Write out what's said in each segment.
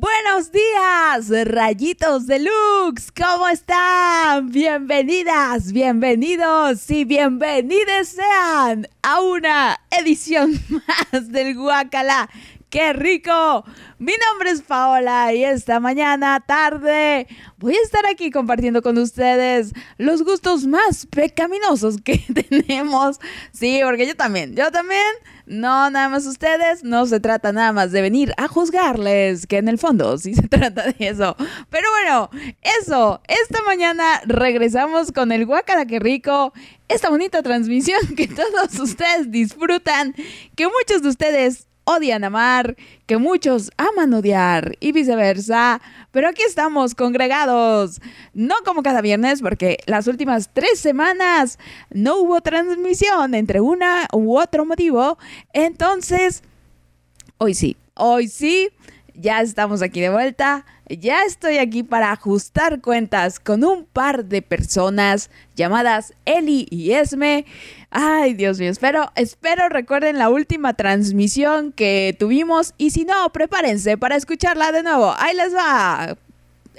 Buenos días, rayitos deluxe, ¿cómo están? Bienvenidas, bienvenidos y bienvenidos sean a una edición más del Guacala. ¡Qué rico! Mi nombre es Paola y esta mañana, tarde, voy a estar aquí compartiendo con ustedes los gustos más pecaminosos que tenemos. Sí, porque yo también, yo también no, nada más ustedes, no se trata nada más de venir a juzgarles, que en el fondo sí se trata de eso. Pero bueno, eso, esta mañana regresamos con el Guacala que rico, esta bonita transmisión que todos ustedes disfrutan, que muchos de ustedes odian amar, que muchos aman odiar y viceversa. Pero aquí estamos congregados, no como cada viernes, porque las últimas tres semanas no hubo transmisión entre una u otro motivo. Entonces, hoy sí, hoy sí, ya estamos aquí de vuelta. Ya estoy aquí para ajustar cuentas con un par de personas llamadas Eli y Esme. Ay, Dios mío, espero, espero recuerden la última transmisión que tuvimos y si no, prepárense para escucharla de nuevo. Ahí les va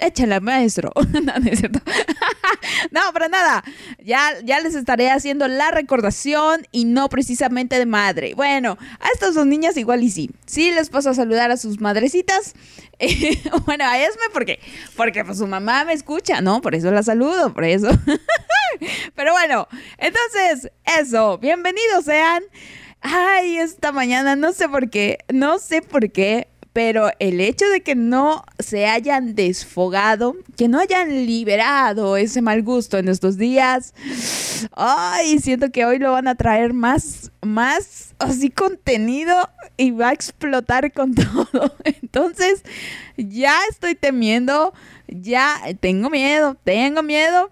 échenla, maestro. no, no nada. Ya, ya les estaré haciendo la recordación y no precisamente de madre. Bueno, a estas dos niñas igual y sí. Sí les paso a saludar a sus madrecitas. bueno, a Esme porque, porque pues, su mamá me escucha, ¿no? Por eso la saludo, por eso. Pero bueno, entonces, eso. Bienvenidos sean. Ay, esta mañana no sé por qué, no sé por qué pero el hecho de que no se hayan desfogado, que no hayan liberado ese mal gusto en estos días, ay, siento que hoy lo van a traer más, más así contenido y va a explotar con todo. Entonces, ya estoy temiendo, ya tengo miedo, tengo miedo.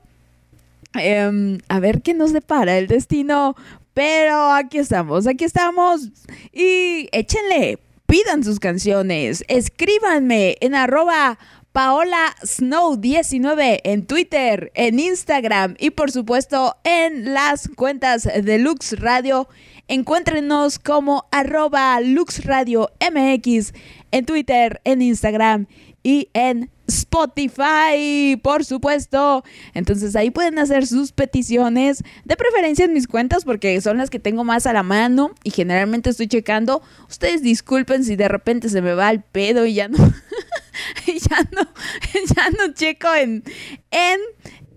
Em, a ver qué nos depara el destino. Pero aquí estamos, aquí estamos. Y échenle pidan sus canciones, escríbanme en arroba Paola Snow 19 en Twitter, en Instagram y por supuesto en las cuentas de Lux Radio. Encuéntrenos como arroba Lux Radio MX en Twitter, en Instagram y en Spotify, por supuesto. Entonces ahí pueden hacer sus peticiones, de preferencia en mis cuentas porque son las que tengo más a la mano y generalmente estoy checando. Ustedes disculpen si de repente se me va el pedo y ya no ya no ya no checo en en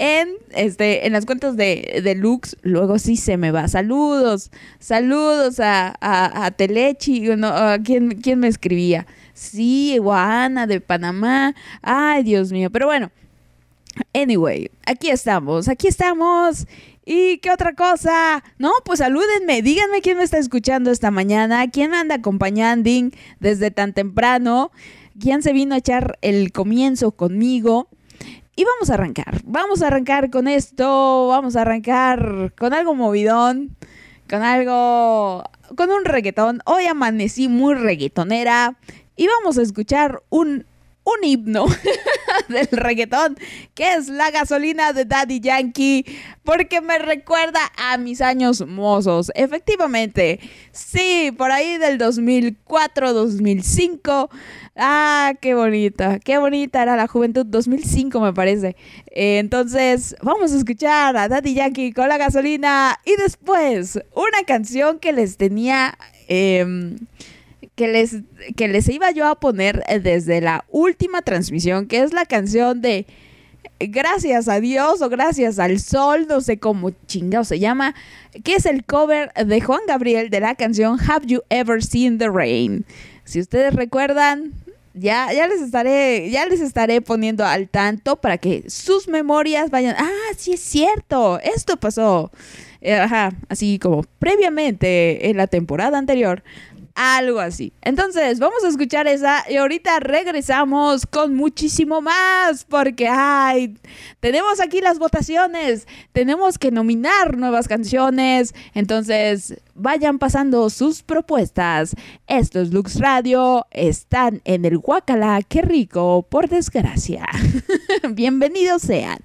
en, este, en las cuentas de, de Lux, luego sí se me va. Saludos, saludos a, a, a Telechi, no, ¿quién, ¿quién me escribía? Sí, Guana de Panamá. Ay, Dios mío. Pero bueno. Anyway, aquí estamos, aquí estamos. ¿Y qué otra cosa? No, pues salúdenme, díganme quién me está escuchando esta mañana, quién anda acompañando desde tan temprano, quién se vino a echar el comienzo conmigo. Y vamos a arrancar, vamos a arrancar con esto, vamos a arrancar con algo movidón, con algo, con un reggaetón. Hoy amanecí muy reggaetonera y vamos a escuchar un, un himno del reggaetón, que es La gasolina de Daddy Yankee, porque me recuerda a mis años mozos. Efectivamente, sí, por ahí del 2004, 2005. Ah, qué bonita, qué bonita era la juventud 2005 me parece. entonces, vamos a escuchar a Daddy Yankee con la gasolina y después una canción que les tenía... Em, que les, que les iba yo a poner eh, desde la última transmisión, que es la canción de Gracias a Dios o Gracias al Sol, no sé cómo chingado se llama, que es el cover de Juan Gabriel de la canción Have You Ever Seen the Rain. Si ustedes recuerdan, ya, ya les estaré, ya les estaré poniendo al tanto para que sus memorias vayan, ah, sí es cierto, esto pasó. Eh, ajá, así como previamente en la temporada anterior algo así. Entonces, vamos a escuchar esa y ahorita regresamos con muchísimo más porque, ay, tenemos aquí las votaciones, tenemos que nominar nuevas canciones, entonces vayan pasando sus propuestas. Esto es Lux Radio, están en el Guacala, qué rico, por desgracia. Bienvenidos sean.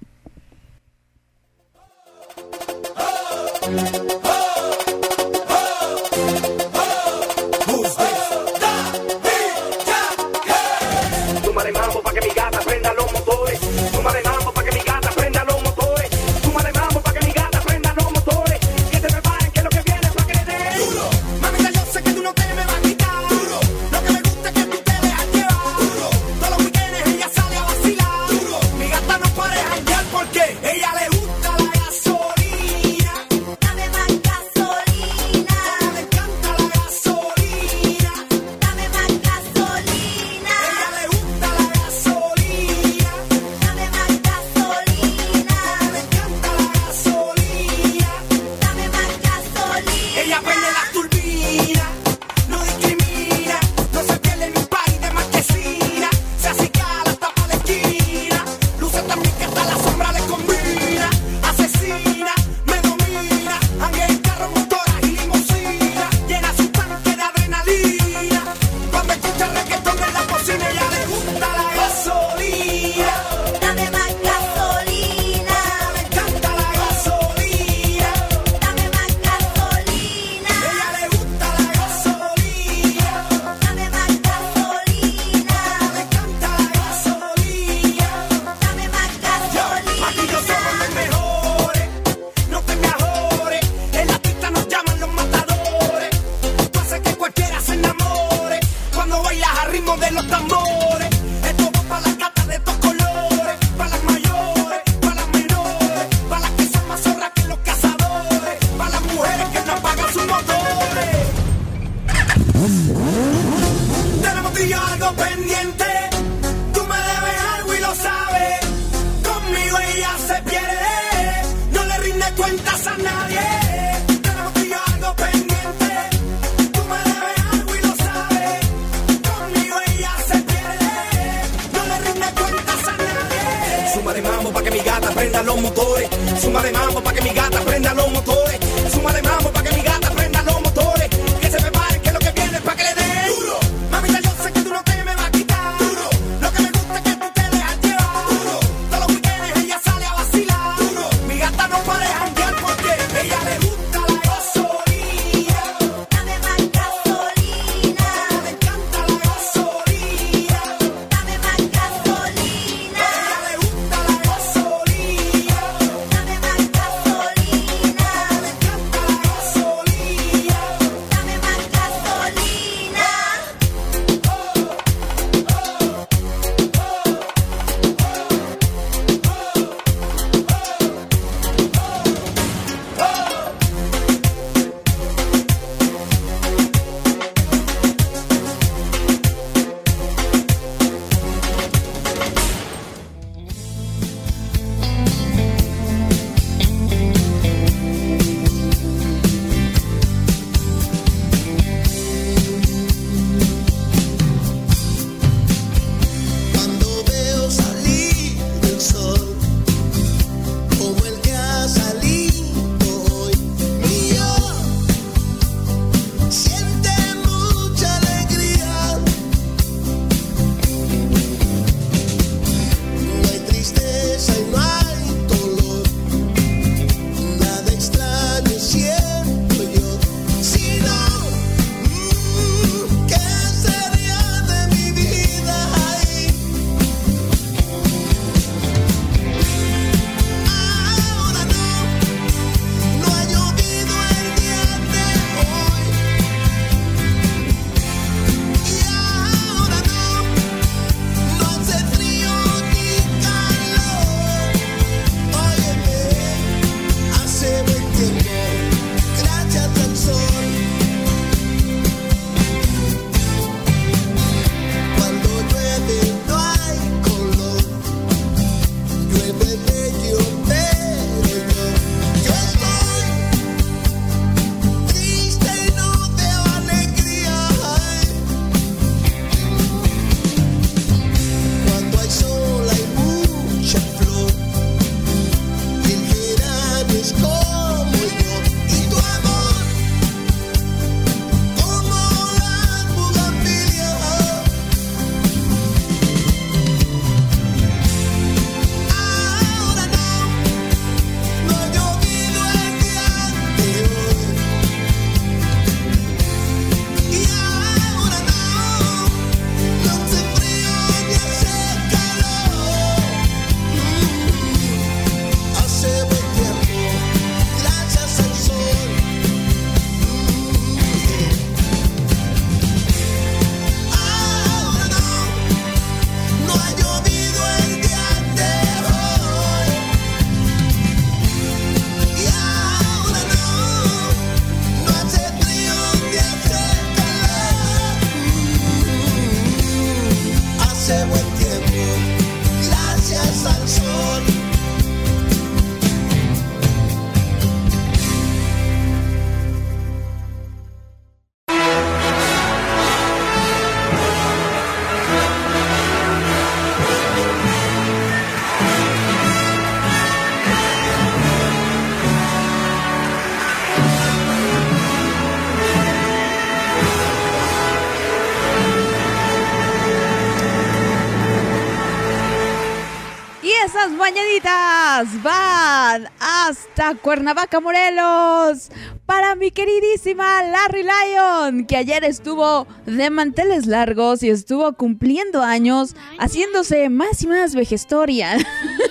Mañanitas van hasta Cuernavaca, Morelos, para mi queridísima Larry Lyon, que ayer estuvo de manteles largos y estuvo cumpliendo años, haciéndose más y más vejestoria.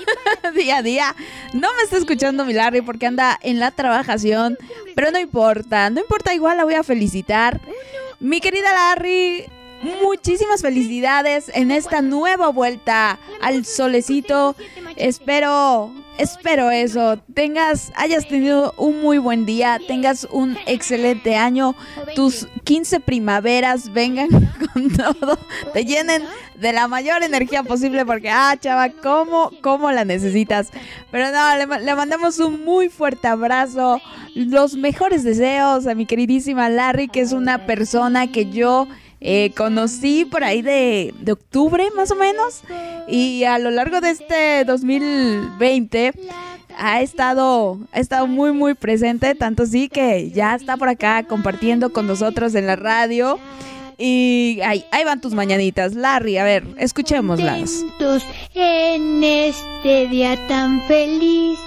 Día a día. No me está escuchando mi Larry porque anda en la trabajación, pero no importa, no importa, igual la voy a felicitar. Mi querida Larry, muchísimas felicidades en esta nueva vuelta al solecito. Espero, espero eso. Tengas, hayas tenido un muy buen día, tengas un excelente año. Tus 15 primaveras vengan con todo, te llenen de la mayor energía posible porque, ah, chava, ¿cómo, cómo la necesitas? Pero no, le, le mandamos un muy fuerte abrazo, los mejores deseos a mi queridísima Larry, que es una persona que yo eh, conocí por ahí de, octubre más o menos y a lo largo de este 2020 ha estado, ha estado muy muy presente, tanto sí que ya está por acá compartiendo con nosotros en la radio. Y ahí, ahí van tus mañanitas. Larry, a ver, escuchémoslas. En este día tan feliz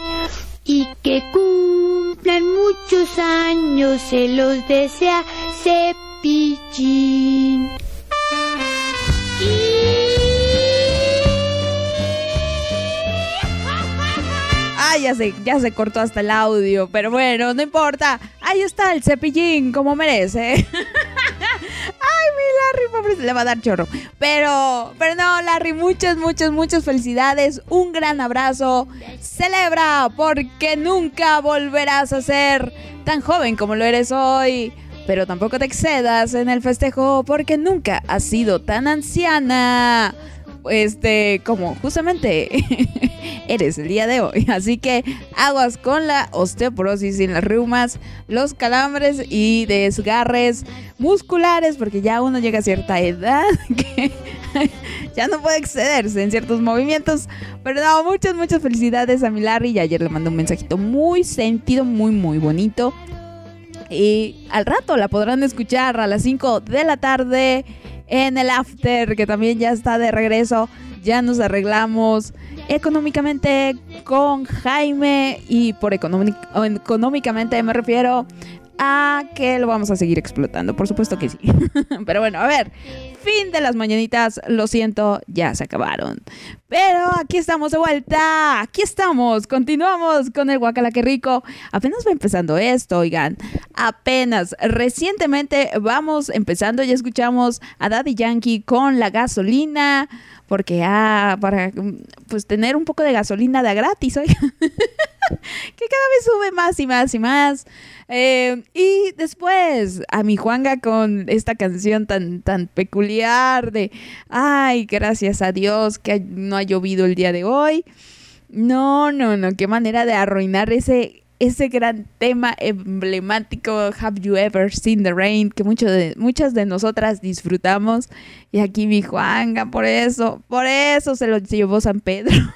y que cumplan muchos años, se los desea Cepillín. Ah, ya se, ya se cortó hasta el audio, pero bueno, no importa. Ahí está el cepillín, como merece. Ay, mi Larry, le va a dar chorro. Pero, pero no, Larry, muchas, muchas, muchas felicidades. Un gran abrazo. Celebra porque nunca volverás a ser tan joven como lo eres hoy pero tampoco te excedas en el festejo porque nunca has sido tan anciana. Este, como justamente eres el día de hoy. Así que aguas con la osteoporosis y las reumas, los calambres y desgarres musculares, porque ya uno llega a cierta edad que ya no puede excederse en ciertos movimientos. Pero no, muchas, muchas felicidades a mi Larry. Y ayer le mandé un mensajito muy sentido, muy, muy bonito. Y al rato la podrán escuchar a las 5 de la tarde en el after, que también ya está de regreso. Ya nos arreglamos económicamente con Jaime y por económicamente me refiero a que lo vamos a seguir explotando. Por supuesto que sí. Pero bueno, a ver, fin de las mañanitas. Lo siento, ya se acabaron. Pero aquí estamos de vuelta. Aquí estamos. Continuamos con el Guacala que rico. Apenas va empezando esto, oigan. Apenas. Recientemente vamos empezando. Ya escuchamos a Daddy Yankee con la gasolina porque ah, para pues tener un poco de gasolina de gratis, oigan, que cada vez sube más y más y más. Eh, y después a mi Juanga con esta canción tan, tan peculiar de, ay, gracias a Dios que no ha llovido el día de hoy. No, no, no, qué manera de arruinar ese, ese gran tema emblemático, Have You Ever Seen the Rain, que mucho de, muchas de nosotras disfrutamos. Y aquí mi Juanga, por eso, por eso se lo llevó San Pedro.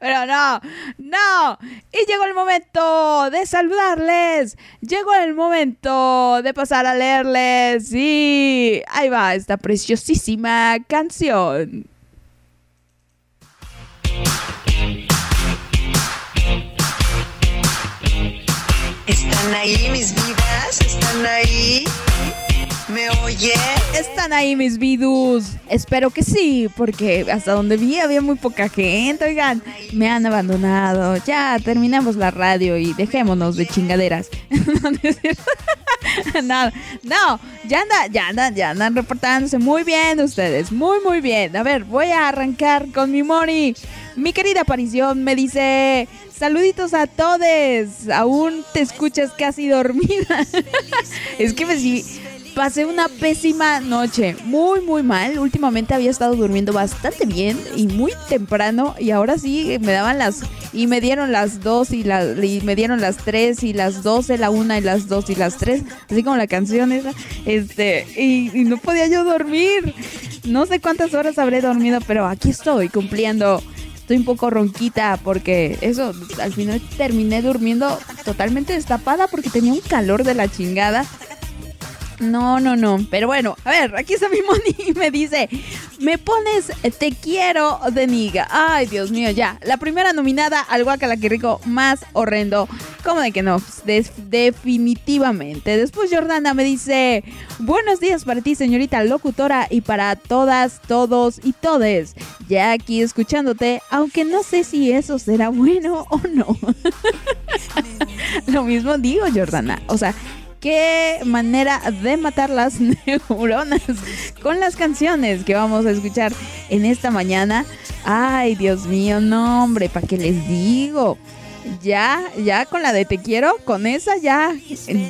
Pero no, no. Y llegó el momento de saludarles. Llegó el momento de pasar a leerles. Y ahí va esta preciosísima canción. ¿Están ahí mis vidas? ¿Están ahí? ¿Me oye? ¿Están ahí mis vidus? Espero que sí, porque hasta donde vi había muy poca gente. Oigan, me han abandonado. Ya terminamos la radio y dejémonos de chingaderas. no, no, ya andan, ya andan, ya andan reportándose muy bien ustedes. Muy, muy bien. A ver, voy a arrancar con mi Moni. Mi querida aparición me dice. Saluditos a todos. Aún te escuchas casi dormida. es que me, pasé una pésima noche, muy muy mal. Últimamente había estado durmiendo bastante bien y muy temprano y ahora sí me daban las y me dieron las dos y, la, y me dieron las tres y las doce, la una y las dos y las tres, así como la canción esa, este y no podía yo dormir. No sé cuántas horas habré dormido, pero aquí estoy cumpliendo estoy un poco ronquita porque eso, al final terminé durmiendo totalmente destapada porque tenía un calor de la chingada. No, no, no. Pero bueno, a ver, aquí está mi Moni y me dice, me pones te quiero de niga. Ay, Dios mío, ya. La primera nominada al rico más horrendo. ¿Cómo de que no? Definitivamente. Después Jordana me dice, buenos días para ti, señorita locutora, y para todas, todos y todes. Ya aquí escuchándote, aunque no sé si eso será bueno o no. Lo mismo digo, Jordana. O sea, qué manera de matar las neuronas con las canciones que vamos a escuchar en esta mañana. Ay, Dios mío, no, hombre, ¿para qué les digo? Ya, ya con la de te quiero, con esa ya,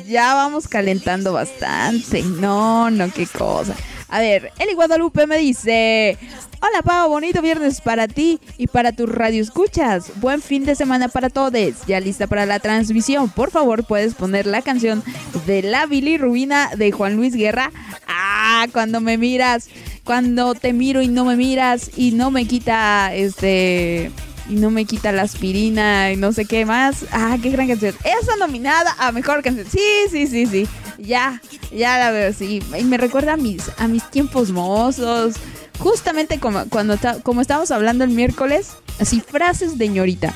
ya vamos calentando bastante. No, no, qué cosa. A ver, Eli Guadalupe me dice, hola Pau, bonito viernes para ti y para tus radioescuchas. Buen fin de semana para todos. Ya lista para la transmisión. Por favor, puedes poner la canción de la bilirrubina de Juan Luis Guerra. Ah, cuando me miras, cuando te miro y no me miras y no me quita este y no me quita la aspirina y no sé qué más. Ah, qué gran canción. Esa nominada a mejor canción. Sí, sí, sí, sí. Ya, ya la veo, sí. Y me recuerda a mis, a mis tiempos mozos. Justamente como cuando como estábamos hablando el miércoles, así frases de ñorita.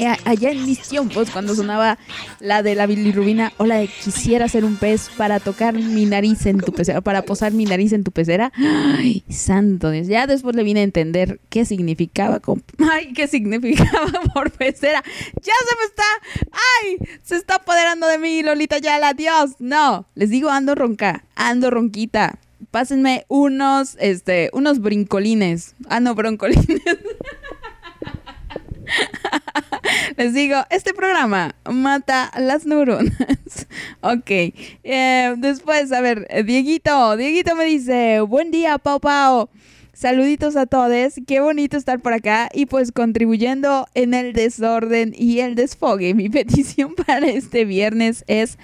Eh, Allá en mis tiempos, cuando sonaba la de la bilirrubina, o la de quisiera ser un pez para tocar mi nariz en tu pecera, para posar mi nariz en tu pecera. Ay, santo Dios. Ya después le vine a entender qué significaba. Ay, qué significaba por pecera. Ya se me está. Ay, se está apoderando de mí, Lolita Yala. Dios. No, les digo, ando ronca, ando ronquita. Pásenme unos, este, unos brincolines. Ah, no, broncolines. Les digo, este programa mata las neuronas. ok. Eh, después, a ver, eh, Dieguito. Dieguito me dice, buen día, Pau Pau. Saluditos a todos. Qué bonito estar por acá y pues contribuyendo en el desorden y el desfogue. Mi petición para este viernes es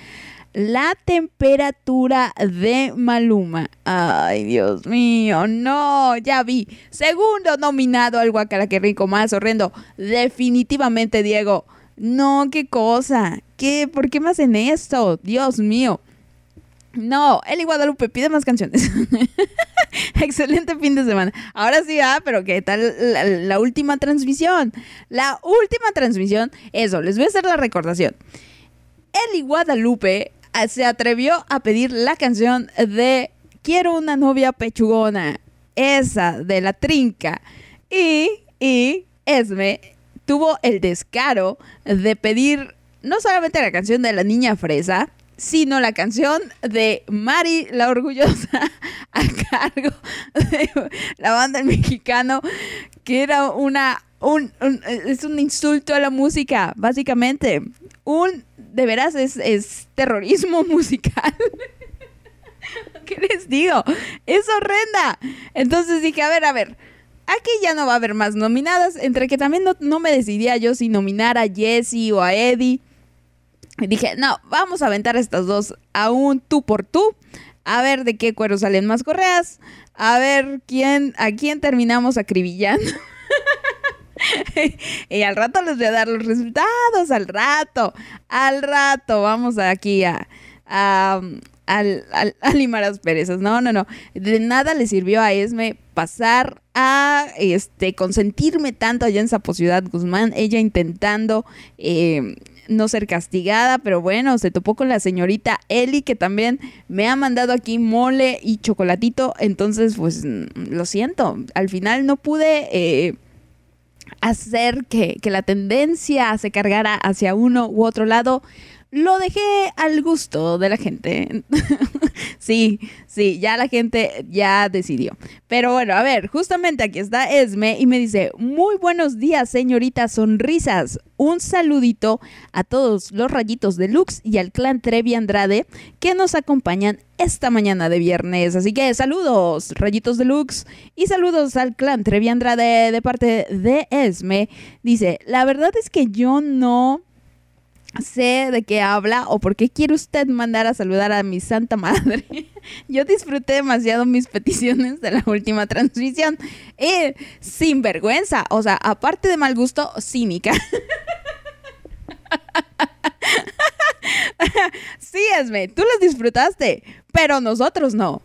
la temperatura de Maluma. Ay, Dios mío, no, ya vi. Segundo nominado al Guacala, rico, más horrendo. Definitivamente, Diego. No, qué cosa. ¿Qué? ¿Por qué me hacen esto? Dios mío. No, Eli Guadalupe pide más canciones. Excelente fin de semana. Ahora sí, ah, pero ¿qué tal la, la última transmisión? La última transmisión, eso, les voy a hacer la recordación. Eli Guadalupe se atrevió a pedir la canción de Quiero una novia pechugona, esa de la trinca. Y, y Esme tuvo el descaro de pedir no solamente la canción de la niña fresa, sino la canción de Mari la Orgullosa a cargo de la banda El Mexicano, que era una un, un- es un insulto a la música, básicamente. Un, de veras, es, es terrorismo musical. ¿Qué les digo? Es horrenda. Entonces dije, a ver, a ver. Aquí ya no va a haber más nominadas. Entre que también no, no me decidía yo si nominar a Jessie o a Eddie. Dije, no, vamos a aventar estas dos a un tú por tú. A ver de qué cuero salen más correas. A ver quién, a quién terminamos acribillando. y al rato les voy a dar los resultados, al rato, al rato, vamos aquí a, a, al- a limar las perezas. No, no, no. De nada le sirvió a Esme pasar a este consentirme tanto allá en Zapo Ciudad Guzmán, ella intentando eh, no ser castigada, pero bueno, se topó con la señorita Eli, que también me ha mandado aquí mole y chocolatito, entonces pues mm, lo siento, al final no pude eh, hacer que, que la tendencia se cargara hacia uno u otro lado. Lo dejé al gusto de la gente. sí, sí, ya la gente ya decidió. Pero bueno, a ver, justamente aquí está Esme y me dice, muy buenos días, señorita Sonrisas. Un saludito a todos los rayitos de Lux y al clan Trevi Andrade que nos acompañan esta mañana de viernes. Así que saludos, rayitos de Lux, y saludos al clan Trevi Andrade de parte de Esme. Dice, la verdad es que yo no sé de qué habla o por qué quiere usted mandar a saludar a mi santa madre. Yo disfruté demasiado mis peticiones de la última transmisión. Eh, sin vergüenza, o sea, aparte de mal gusto, cínica. sí, Esme, tú las disfrutaste, pero nosotros no.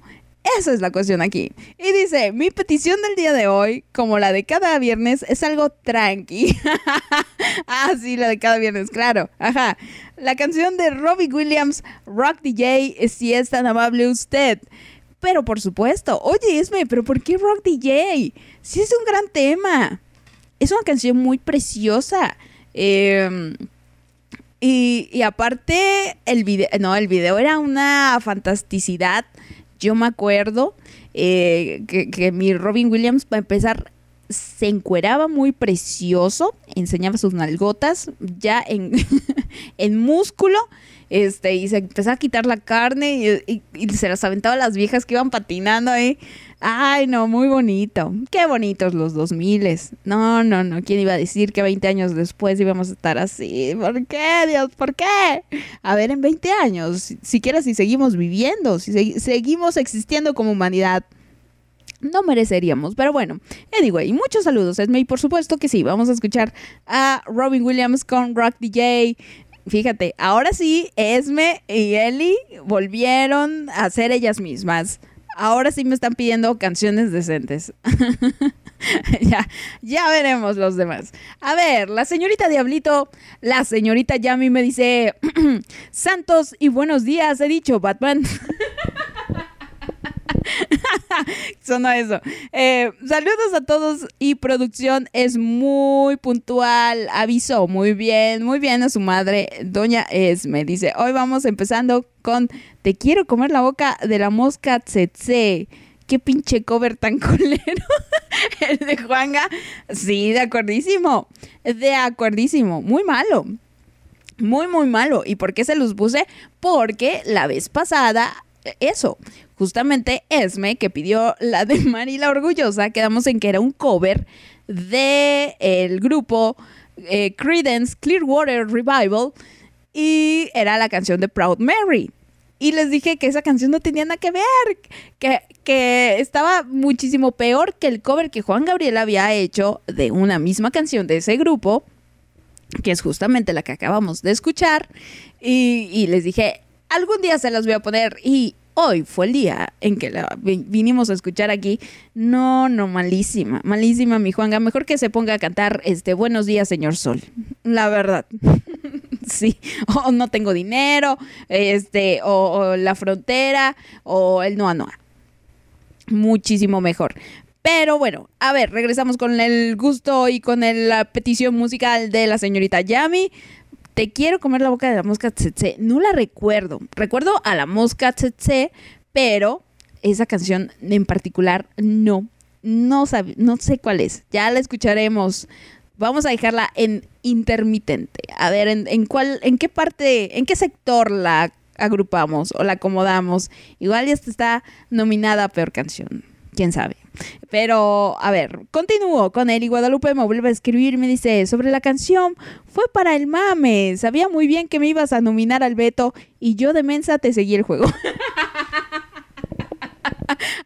Esa es la cuestión aquí. Y dice, mi petición del día de hoy, como la de cada viernes, es algo tranqui. ah, sí, la de cada viernes, claro. Ajá. La canción de Robbie Williams, Rock DJ, si es tan amable usted. Pero por supuesto, oye, Esme, pero ¿por qué Rock DJ? Sí es un gran tema. Es una canción muy preciosa. Eh, y, y, aparte, el video, no, el video era una fantasticidad yo me acuerdo eh, que, que, mi Robin Williams, para empezar, se encueraba muy precioso, enseñaba sus nalgotas ya en, en músculo. Este, y se empezaba a quitar la carne y, se las aventaba a las viejas que iban patinando ahí. Ay, no, muy bonito. Qué bonitos los 2000. No, no, no. ¿Quién iba a decir que 20 años después íbamos a estar así? ¿Por qué, Dios? ¿Por qué? A ver, en 20 años, siquiera si seguimos viviendo, si se seguimos existiendo como humanidad, no mereceríamos. Pero bueno, anyway, muchos saludos, Esme. Y por supuesto que sí, vamos a escuchar a Robin Williams con Rock DJ. Fíjate, ahora sí, Esme y Ellie volvieron a ser ellas mismas ahora sí me están pidiendo canciones decentes. ya, ya veremos los demás. A ver, la señorita Diablito, la señorita Yami me dice, Santos y buenos días, he dicho, Batman. Sonó eso. Eh, saludos a todos y producción es muy puntual. Avisó muy bien, muy bien a su madre, doña Esme. Dice, hoy vamos empezando con Te quiero comer la boca de la mosca tsetse. Qué pinche cover tan culero. El de Juanga. Sí, de acuerdísimo. De acuerdísimo. Muy malo. Muy, muy malo. ¿Y por qué se los puse? Porque la vez pasada, eso, justamente Esme, que pidió la de Mari la Orgullosa, quedamos en que era un cover de el grupo eh, Credence Clearwater Revival y era la canción de Proud Mary. Y les dije que esa canción no tenía nada que ver, que, que estaba muchísimo peor que el cover que Juan Gabriel había hecho de una misma canción de ese grupo, que es justamente la que acabamos de escuchar. Y, y les dije, algún día se las voy a poner. Y hoy fue el día en que la vinimos a escuchar aquí. No, no, malísima, malísima mi Juanga. Mejor que se ponga a cantar este Buenos días, señor Sol. La verdad. sí. O no tengo dinero, este, o, o la frontera, o el Noa Noa. Muchísimo mejor. Pero bueno, a ver, regresamos con el gusto y con la petición musical de la señorita Yami. Te quiero comer la boca de la mosca tsetse. No la recuerdo. Recuerdo a la mosca tsetse, pero esa canción en particular no. No, sabe, no sé cuál es. Ya la escucharemos. Vamos a dejarla en intermitente. A ver, ¿en, en cuál, en qué parte, en qué sector la agrupamos o la acomodamos? Igual ya está nominada a peor canción. Quién sabe. Pero, a ver, continúo con él Guadalupe me vuelve a escribir y me dice, sobre la canción, fue para el mame, sabía muy bien que me ibas a nominar al Beto y yo de mensa te seguí el juego.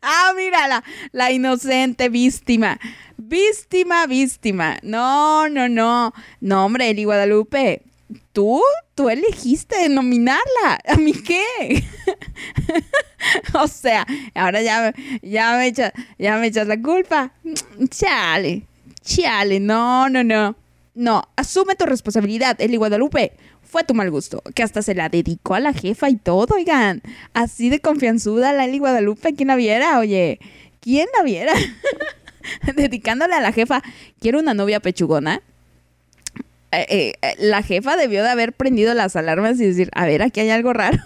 ah, mira, la, la inocente víctima. Víctima, víctima. No, no, no. No, hombre, Eli Guadalupe. ¿Tú? Tú elegiste nominarla. ¿A mí qué? o sea, ahora ya, ya, me echas, ya me echas la culpa. Chale, chale, no, no, no. No, asume tu responsabilidad, Eli Guadalupe. Fue tu mal gusto, que hasta se la dedicó a la jefa y todo, oigan. Así de confianzuda la Eli Guadalupe, ¿quién la viera? Oye, ¿quién la viera? Dedicándole a la jefa, quiero una novia pechugona. Eh, eh, la jefa debió de haber prendido las alarmas y decir, a ver, aquí hay algo raro.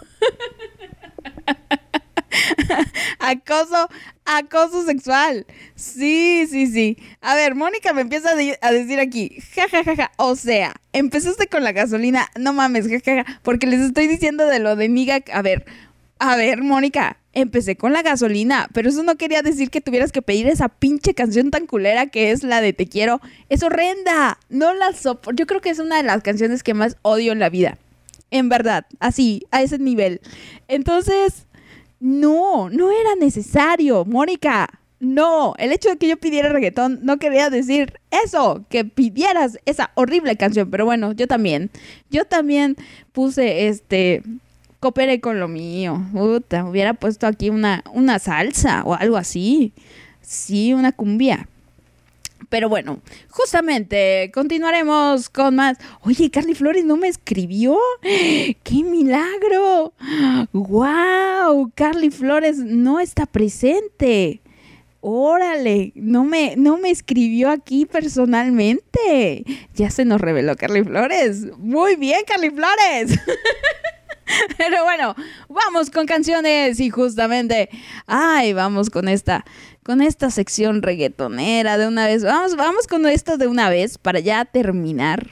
acoso, acoso sexual. Sí, sí, sí. A ver, Mónica me empieza a, decir aquí, jajajaja, o sea, empezaste con la gasolina, no mames, jajaja, porque les estoy diciendo de lo de miga, a ver, a ver, Mónica, empecé con la gasolina, pero eso no quería decir que tuvieras que pedir esa pinche canción tan culera que es la de Te quiero. Es horrenda. No la soporto. Yo creo que es una de las canciones que más odio en la vida. En verdad, así, a ese nivel. Entonces, no, no era necesario, Mónica. No, el hecho de que yo pidiera reggaetón no quería decir eso, que pidieras esa horrible canción, pero bueno, yo también. Yo también puse este cooperé con lo mío. Puta, hubiera puesto aquí una, una salsa o algo así. Sí, una cumbia. Pero bueno, justamente continuaremos con más. Oye, Carly Flores no me escribió. ¡Qué milagro! ¡Wow! Carly Flores no está presente. Órale, no me, no me escribió aquí personalmente. Ya se nos reveló Carly Flores. Muy bien, Carly Flores. Pero bueno, vamos con canciones y justamente, ay, vamos con esta, con esta sección reggaetonera de una vez. Vamos, vamos con esto de una vez para ya terminar,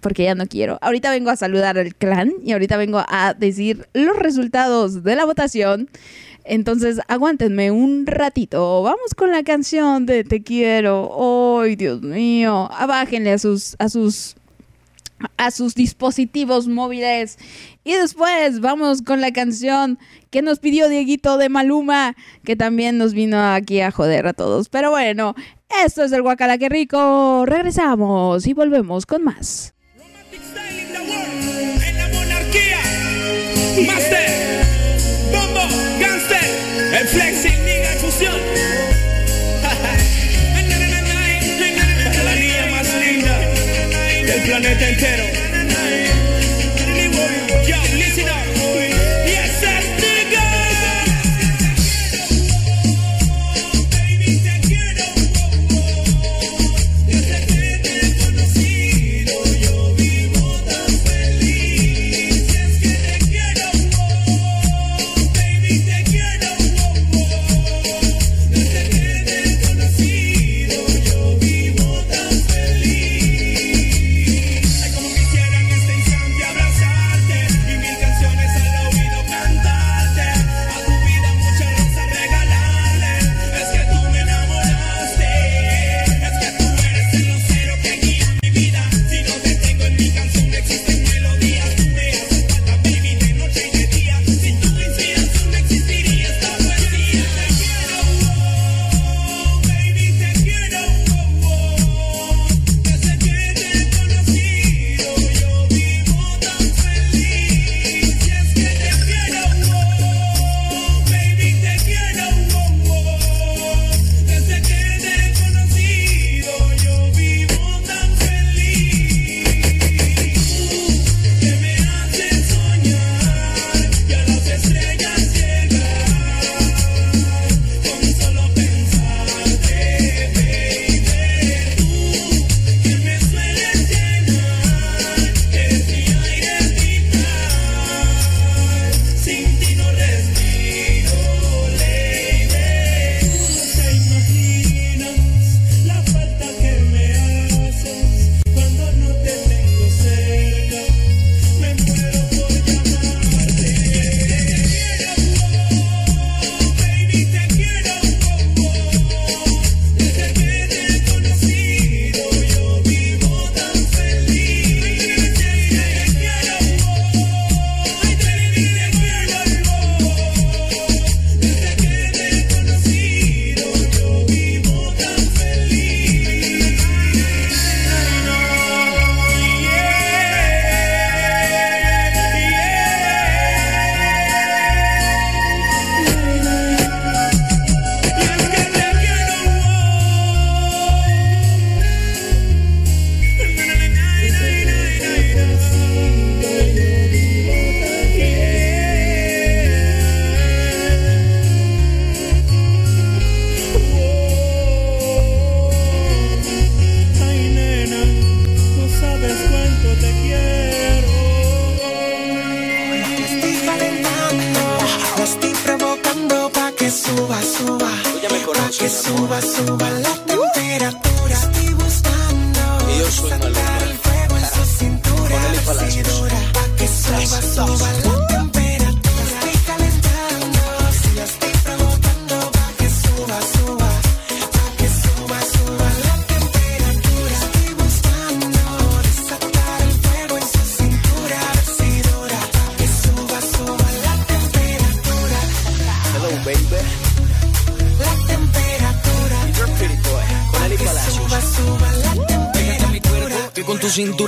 porque ya no quiero. Ahorita vengo a saludar al clan y ahorita vengo a decir los resultados de la votación. Entonces, aguántenme un ratito. Vamos con la canción de Te quiero. Ay, Dios mío. Abájenle a sus a sus a sus dispositivos móviles. Y después vamos con la canción que nos pidió Dieguito de Maluma, que también nos vino aquí a joder a todos. Pero bueno, esto es el Guacala que rico. Regresamos y volvemos con más. Planeta entero.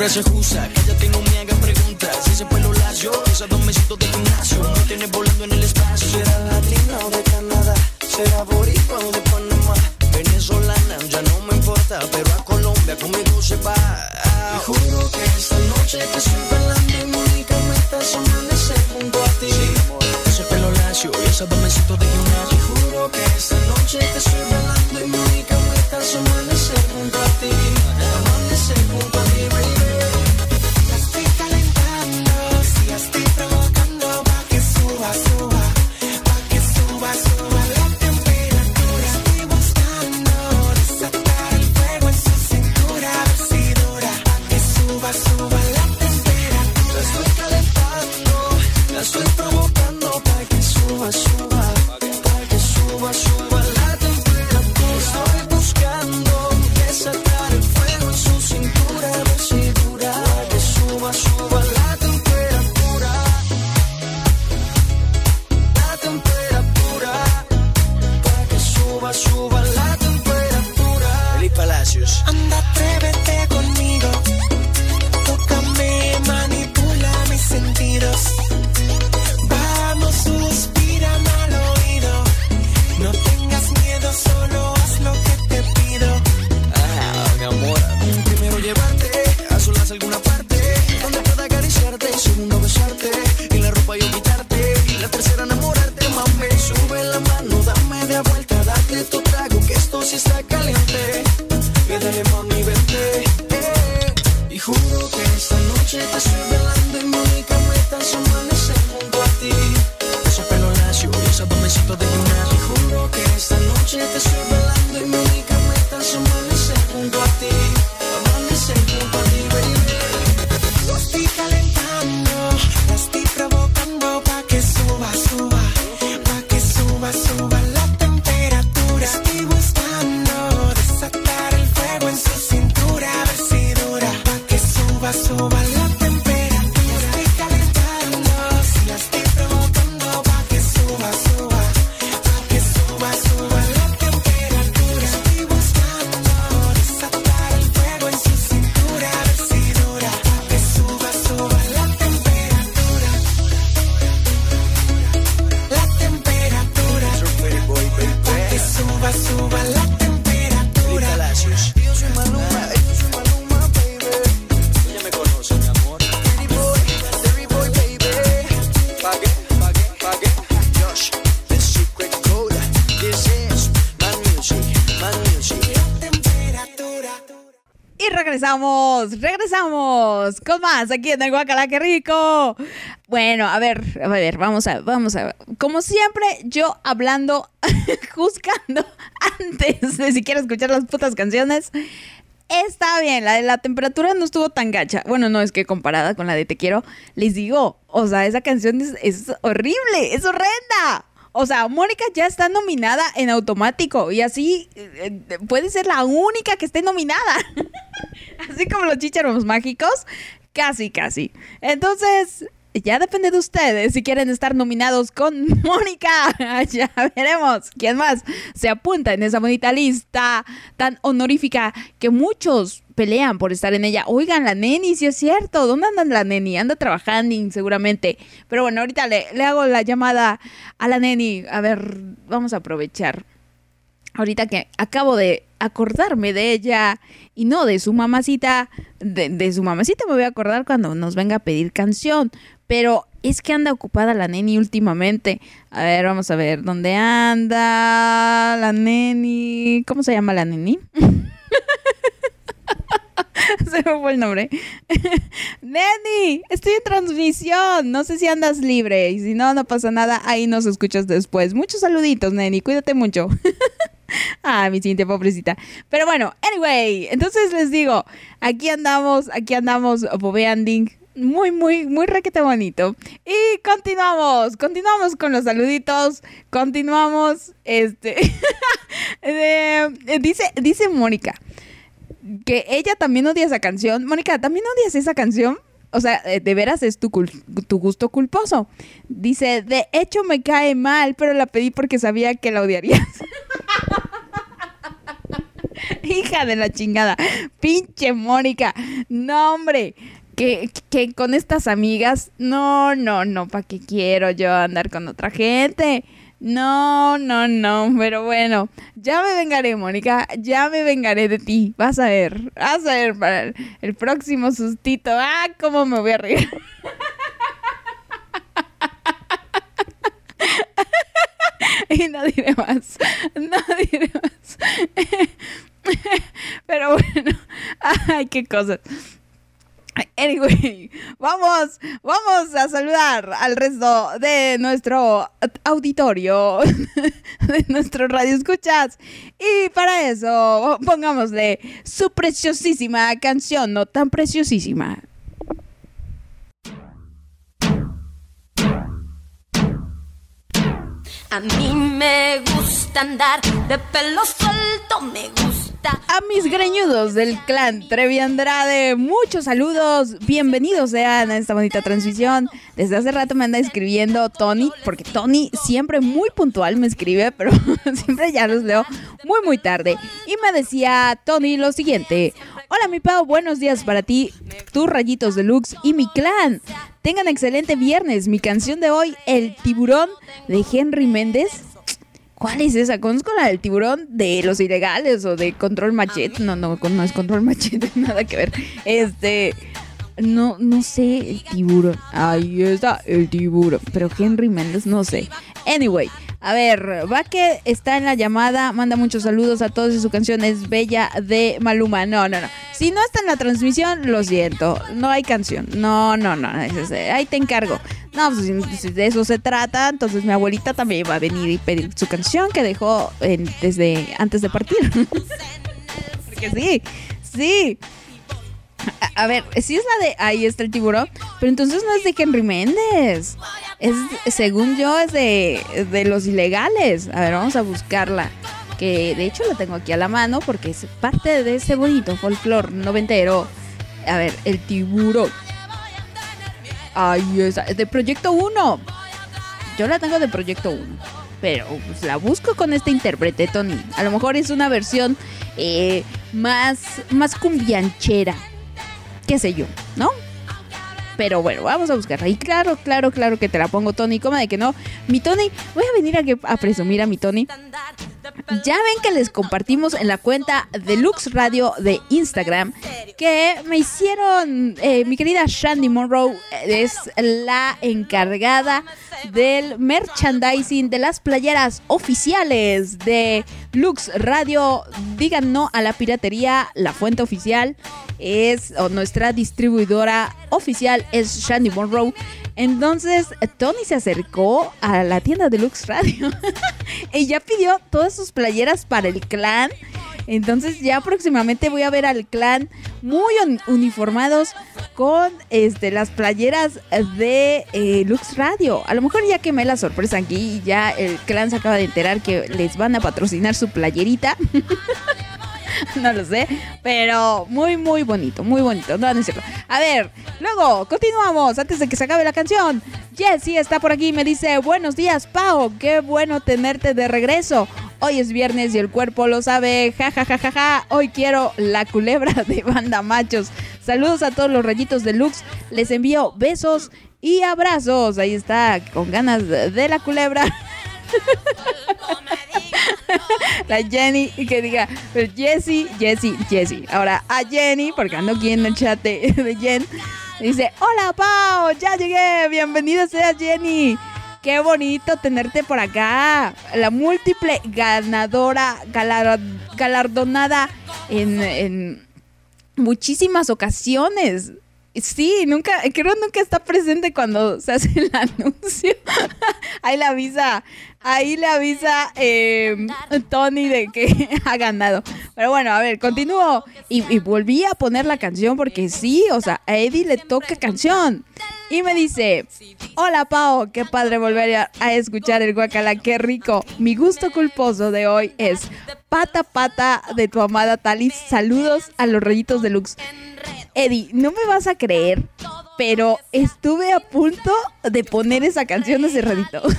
Pura Yakuza con más aquí en el Guacala, qué rico. Bueno, a ver, a ver, vamos a, vamos a, como siempre, yo hablando, juzgando antes de siquiera escuchar las putas canciones. Está bien, la de la temperatura no estuvo tan gacha. Bueno, no, es que comparada con la de Te Quiero, les digo, o sea, esa canción es, es horrible, es horrenda. O sea, Mónica ya está nominada en automático y así eh, eh puede ser la única que esté nominada. así como los chicharos mágicos, Casi, casi. Entonces, ya depende de ustedes si quieren estar nominados con Mónica. Ya veremos quién más se apunta en esa bonita lista tan honorífica que muchos pelean por estar en ella. Oigan, la neni, si es cierto. ¿Dónde anda la neni? Anda trabajando seguramente. Pero bueno, ahorita le, le hago la llamada a la neni. A ver, vamos a aprovechar. Ahorita que acabo de acordarme de ella y no de su mamacita. De, su mamacita me voy a acordar cuando nos venga a pedir canción. Pero es que anda ocupada la neni últimamente. A ver, vamos a ver, ¿dónde anda la neni? ¿Cómo se llama la neni? se me fue el nombre. Neni, estoy en transmisión. No sé si andas libre. Y si no, no pasa nada. Ahí nos escuchas después. Muchos saluditos, Neni. Cuídate mucho. ah, mi siguiente pobrecita. Pero bueno, anyway. Entonces les digo, aquí andamos, aquí andamos bobeanding. Muy, muy, muy requete bonito. Y continuamos, continuamos con los saluditos. Continuamos, este. de- dice, dice Mónica que ella también odia esa canción. Mónica, ¿también odias esa canción? O sea, eh, de veras es tu gusto culposo. Dice, de hecho me cae mal, pero la pedí porque sabía que la odiarías. Hija de la chingada. Pinche Mónica. No, hombre. Que, que con estas amigas, no, no, no, ¿para qué quiero yo andar con otra gente? No, no, no, pero bueno, ya me vengaré, Mónica, ya me vengaré de ti. Vas a ver, vas a ver para el, el próximo sustito. Ah, cómo me voy a reír. y no diré más, no diré más. Pero bueno, ay, qué cosas. Anyway, vamos, vamos a saludar al resto de nuestro auditorio, de nuestro radio escuchas. Y para eso, pongámosle su preciosísima canción, no tan preciosísima. A mí me gusta andar de pelo suelto, me gusta. A mis greñudos del clan Trevi Andrade, muchos saludos, bienvenidos sean a esta bonita transmisión. Desde hace rato me anda escribiendo Tony, porque Tony siempre muy puntual me escribe, pero siempre ya los leo muy muy tarde. Y me decía Tony lo siguiente, hola mi Pau, buenos días para ti, tus rayitos deluxe y mi clan. Tengan excelente viernes, mi canción de hoy, El tiburón de Henry Méndez. ¿Cuál es esa? Conozco la del tiburón de los ilegales o de control machete. No, no, no es control machete, nada que ver. Este. No, no sé, el tiburón. Ahí está, el tiburón. Pero Henry Méndez, no sé. Anyway, a ver, va que está en la llamada, manda muchos saludos a todos y su canción es Bella de Maluma. No, no, no. Si no está en la transmisión, lo siento. No hay canción. No, no, no. ahí te encargo. No, pues si de eso se trata, entonces mi abuelita también va a venir y pedir su canción que dejó en- desde antes de partir. Porque sí, sí. A, ver, si es la de ahí está el tiburón, pero entonces no es de Henry Méndez. Es, según yo, es de, de los ilegales. A ver, vamos a buscarla. Que de hecho la tengo aquí a la mano porque es parte de ese bonito folclore noventero. A ver, el tiburón. Ahí está, es de Proyecto 1. Yo la tengo de Proyecto 1. Pero pues, la busco con este intérprete, Tony. A lo mejor es una versión eh, más, más cumbianchera. Qué sé yo, ¿no? Pero bueno, vamos a buscarla. Y claro, claro, claro que te la pongo, Tony. ¿Cómo de que no? Mi Tony, voy a venir a, a presumir a mi Tony. Ya ven que les compartimos en la cuenta de Lux Radio de Instagram que me hicieron, eh, mi querida Shandy Monroe es la encargada del merchandising de las playeras oficiales de Lux Radio. Digan no a la piratería, la fuente oficial es, nuestra distribuidora oficial es Shandy Monroe. Entonces, Tony se acercó a la tienda de Lux Radio y ya pidió todas sus playeras para el clan. Entonces ya próximamente voy a ver al clan muy un- uniformados con este, las playeras de eh, Lux Radio. A lo mejor ya quemé la sorpresa aquí y ya el clan se acaba de enterar que les van a patrocinar su playerita. no lo sé, pero muy, muy bonito, muy bonito. No, no es cierto. A ver, luego, continuamos antes de que se acabe la canción. Jessie está por aquí y me dice, buenos días, Pau, qué bueno tenerte de regreso. Hoy es viernes y el cuerpo lo sabe, ja, ja, ja, ja, ja. Hoy quiero la culebra de banda machos. Saludos a todos los rayitos de Lux. Les envío besos y abrazos. Ahí está, con ganas de la culebra. La Jenny que diga, pero Jessie, Jessie, Jessie. Ahora a Jenny, porque ando aquí en el chat de, de Jen. Dice, hola Pau, ya llegué, bienvenida sea Jenny. Qué bonito tenerte por acá. La múltiple ganadora, galar- galardonada en, en muchísimas ocasiones. Sí, nunca, creo nunca está presente cuando se hace el anuncio. ahí le avisa, ahí le avisa eh, Tony de que ha ganado. Pero bueno, a ver, continúo. Y, y volví a poner la canción porque sí, o sea, a Eddie le toca canción. Y me dice, hola Pao, qué padre volver a, escuchar el guacala, qué rico. Mi gusto culposo de hoy es pata pata de tu amada Talis. Saludos a los rollitos deluxe. Eddie, no me vas a creer, pero estuve a punto de poner esa canción hace ratito.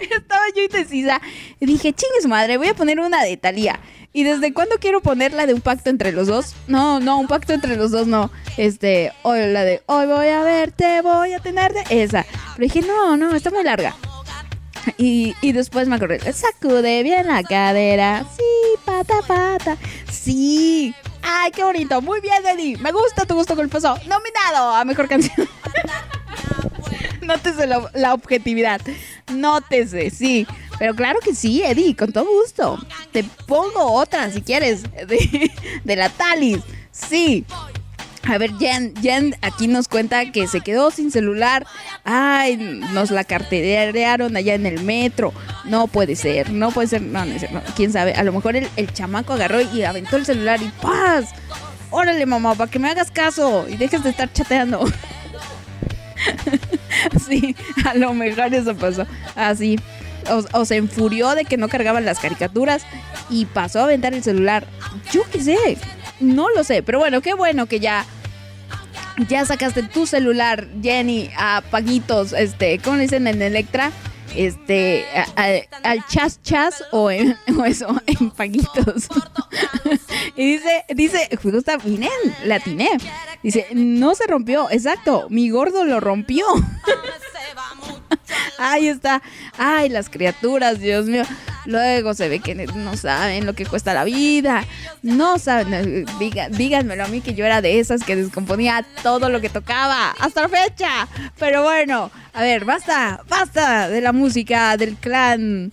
Estaba yo indecisa. Dije, chingue su madre, voy a poner una de Thalía. ¿Y desde cuándo quiero poner la de un pacto entre los dos? No, no, un pacto entre los dos no. Este, hoy la de hoy voy a verte, voy a tenerte. Esa. Pero dije, no, no, está muy larga. Y, y después me acordé, sacude bien la cadera. Sí, pata, pata. Sí. Ay, qué bonito. Muy bien, Eddie. Me gusta tu gusto culposo. Nominado a mejor canción. Nótese la, la objetividad. Nótese, sí. Pero claro que sí, Eddie, con todo gusto. Te pongo otra si quieres. De, de la Talis. Sí. A ver, Jen, Jen aquí nos cuenta que se quedó sin celular. Ay, nos la carterearon allá en el metro. No puede ser, no puede ser. No, no, no, quién sabe. A lo mejor el, el chamaco agarró y aventó el celular y ¡paz! Órale, mamá, para que me hagas caso y dejes de estar chateando. sí, a lo mejor eso pasó. Así. O, o se enfurió de que no cargaban las caricaturas y pasó a aventar el celular. Yo qué sé. No lo sé, pero bueno, qué bueno que ya ya sacaste tu celular, Jenny, a paguitos, este, ¿cómo le dicen en Electra? Este, al chas chas o, en, o eso, en paguitos. y dice, dice, justo miren, la atiné. Dice, no se rompió, exacto, mi gordo lo rompió. Ahí está. Ay, las criaturas, Dios mío. Luego se ve que no saben lo que cuesta la vida. No saben. Diga- díganmelo a mí que yo era de esas que descomponía todo lo que tocaba. Hasta la fecha. Pero bueno, a ver, basta, basta de la música del clan.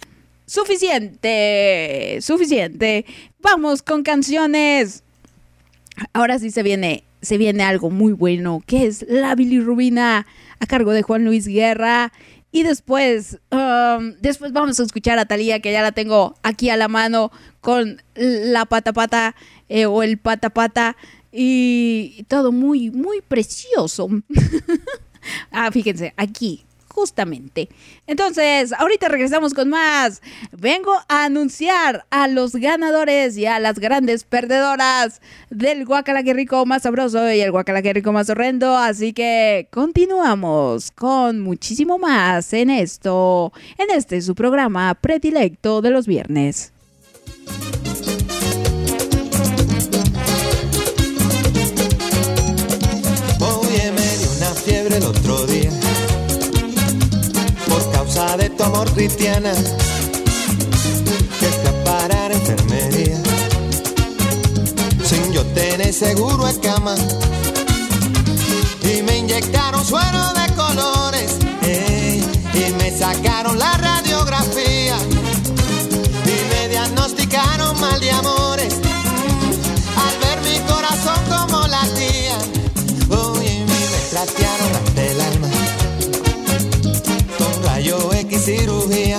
Suficiente, suficiente. Vamos con canciones. Ahora sí se viene, se viene algo muy bueno, que es la bilirrubina a cargo de Juan Luis Guerra. Y después, um, después vamos a escuchar a Talía, que ya la tengo aquí a la mano con la pata pata eh, o el pata pata y todo muy, muy precioso. ah, fíjense, aquí, justamente. Entonces, ahorita regresamos con más. Vengo a anunciar a los ganadores y a las grandes perdedoras del guacala que rico más sabroso y el guacala que rico más horrendo. Así que continuamos con muchísimo más en esto, en este su programa predilecto de los viernes. De tu amor cristiana. Que parar a enfermería. Sin yo tener seguro de cama. Y me inyectaron suero de colores eh, y me sacaron la radiografía. Y me diagnosticaron mal de amores Y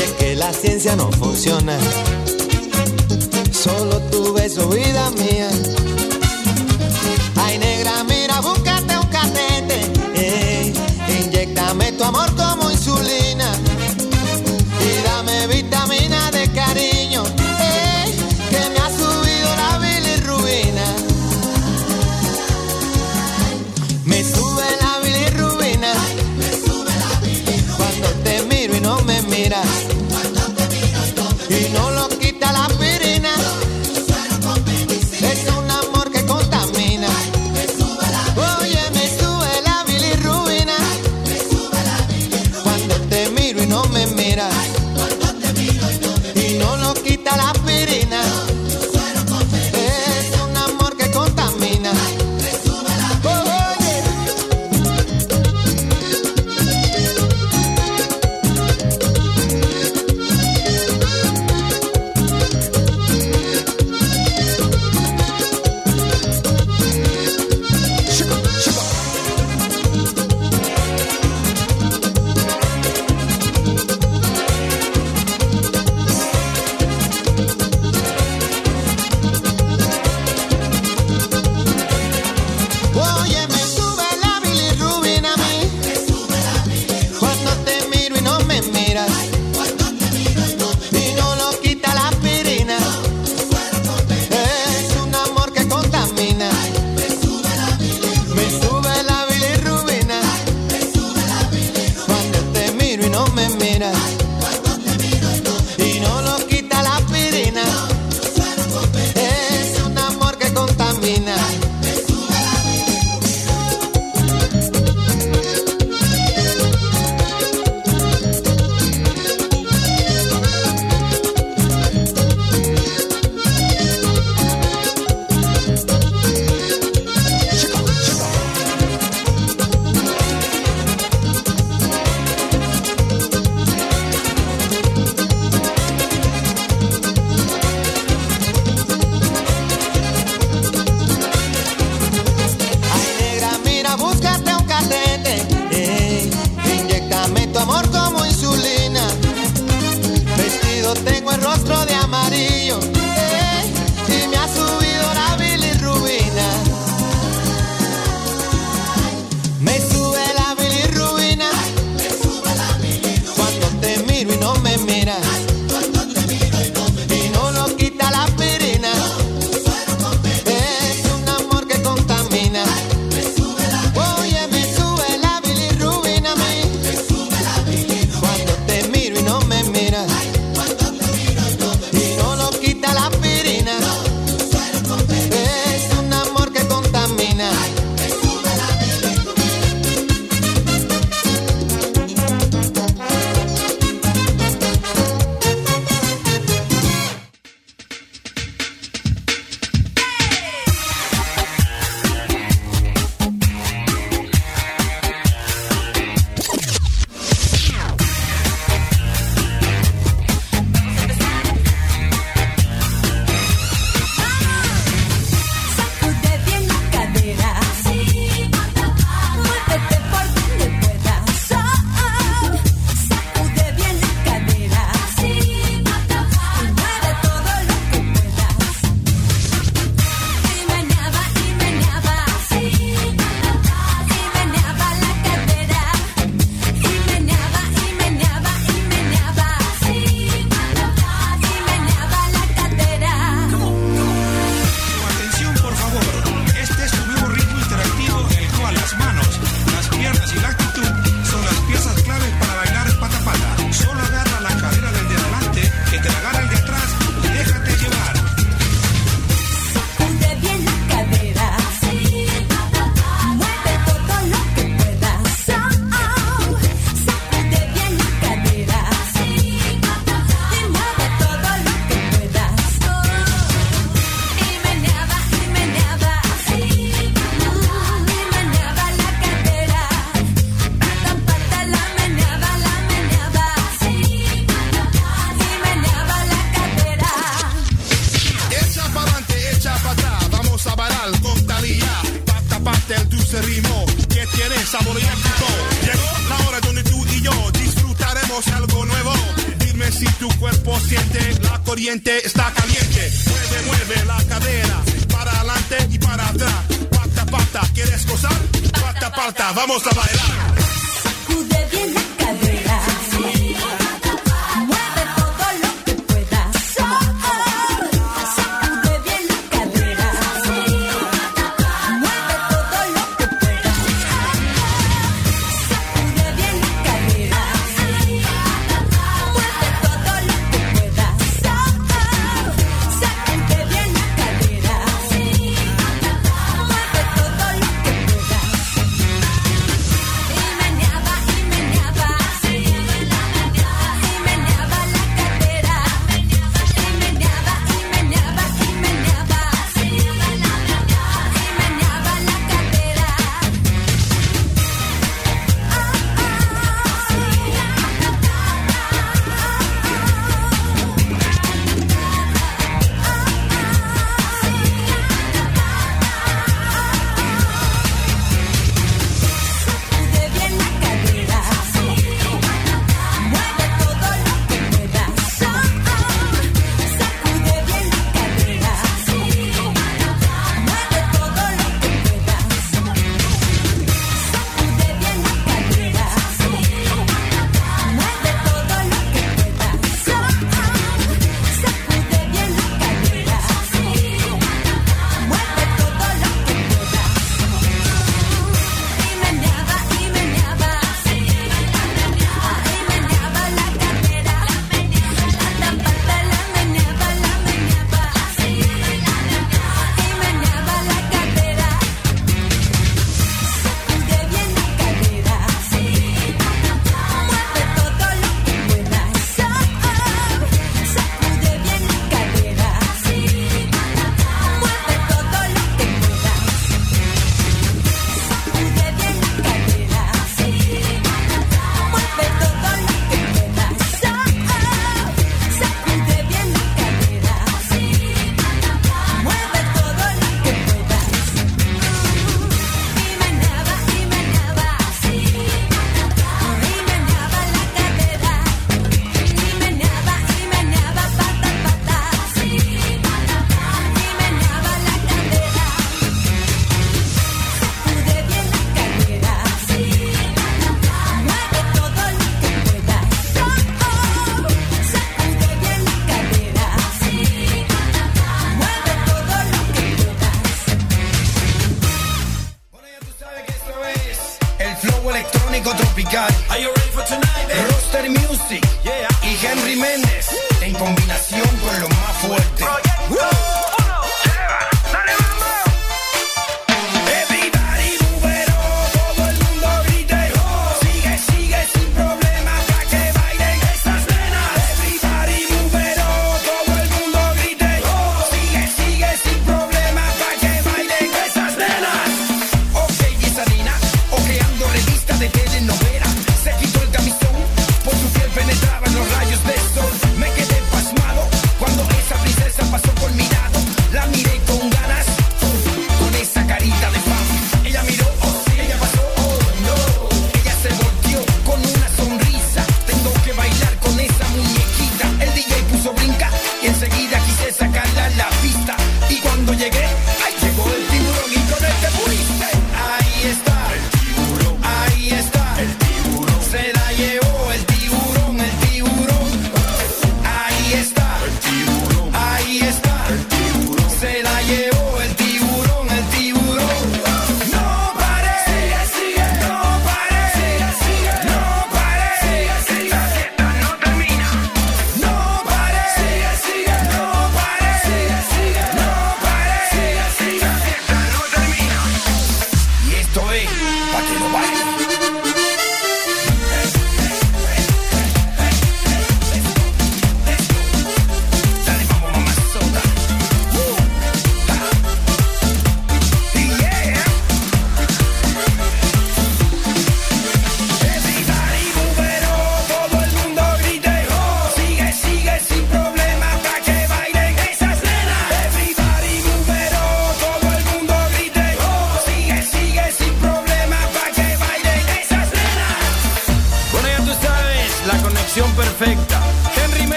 es que la ciencia no funciona. Solo tu beso, vida mía. Ay, negra, mira, búscate un catete. Eh, inyectame tu amor como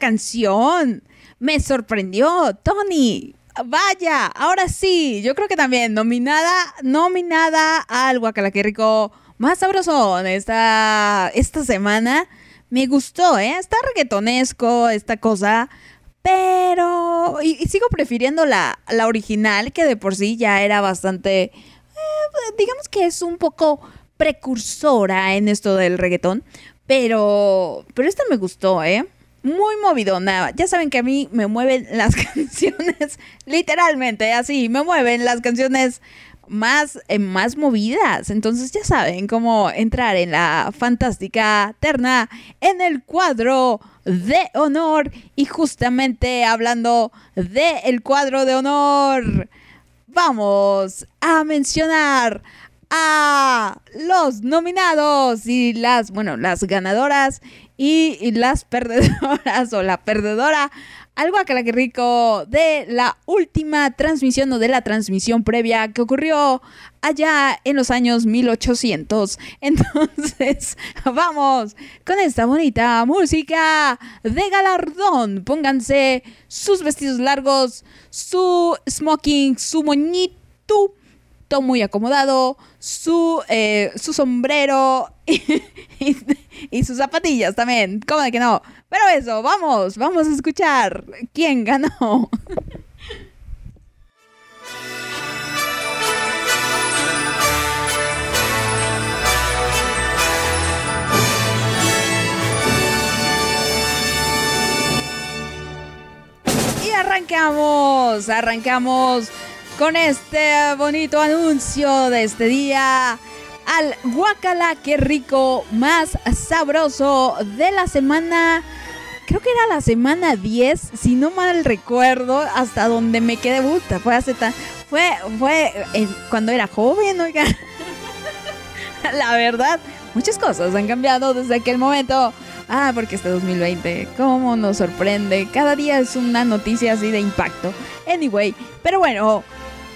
canción. Me sorprendió, Tony. Vaya, ahora sí, yo creo que también nominada, nominada al Guacala, que rico más sabrosón esta, esta semana. Me gustó, ¿eh? Está reggaetonesco esta cosa, pero... Y, sigo prefiriendo la, la, original, que de por sí ya era bastante... Eh, digamos que es un poco precursora en esto del reggaetón, pero... Pero esta me gustó, ¿eh? muy movidona. Ya saben que a mí me mueven las canciones, literalmente, así, me mueven las canciones más, eh, más movidas. Entonces ya saben cómo entrar en la fantástica terna, en el cuadro de honor. Y justamente hablando del de cuadro de honor, vamos a mencionar a los nominados y las, bueno, las ganadoras y, las perdedoras o la perdedora algo acá que rico de la última transmisión o de la transmisión previa que ocurrió allá en los años 1800. Entonces, vamos con esta bonita música de galardón. Pónganse sus vestidos largos, su smoking, su moñito muy acomodado, su, eh, su sombrero y y sus zapatillas también, ¿cómo de que no? Pero eso, vamos, vamos a escuchar quién ganó. Y arrancamos, arrancamos con este bonito anuncio de este día al guacala qué rico más sabroso de la semana. Creo que era la semana 10, si no mal recuerdo, hasta donde me quedé gusta. Fue hace tan, fue fue eh, cuando era joven, oiga. la verdad, muchas cosas han cambiado desde aquel momento. Ah, porque este 2020, cómo nos sorprende. Cada día es una noticia así de impacto. Anyway, pero bueno,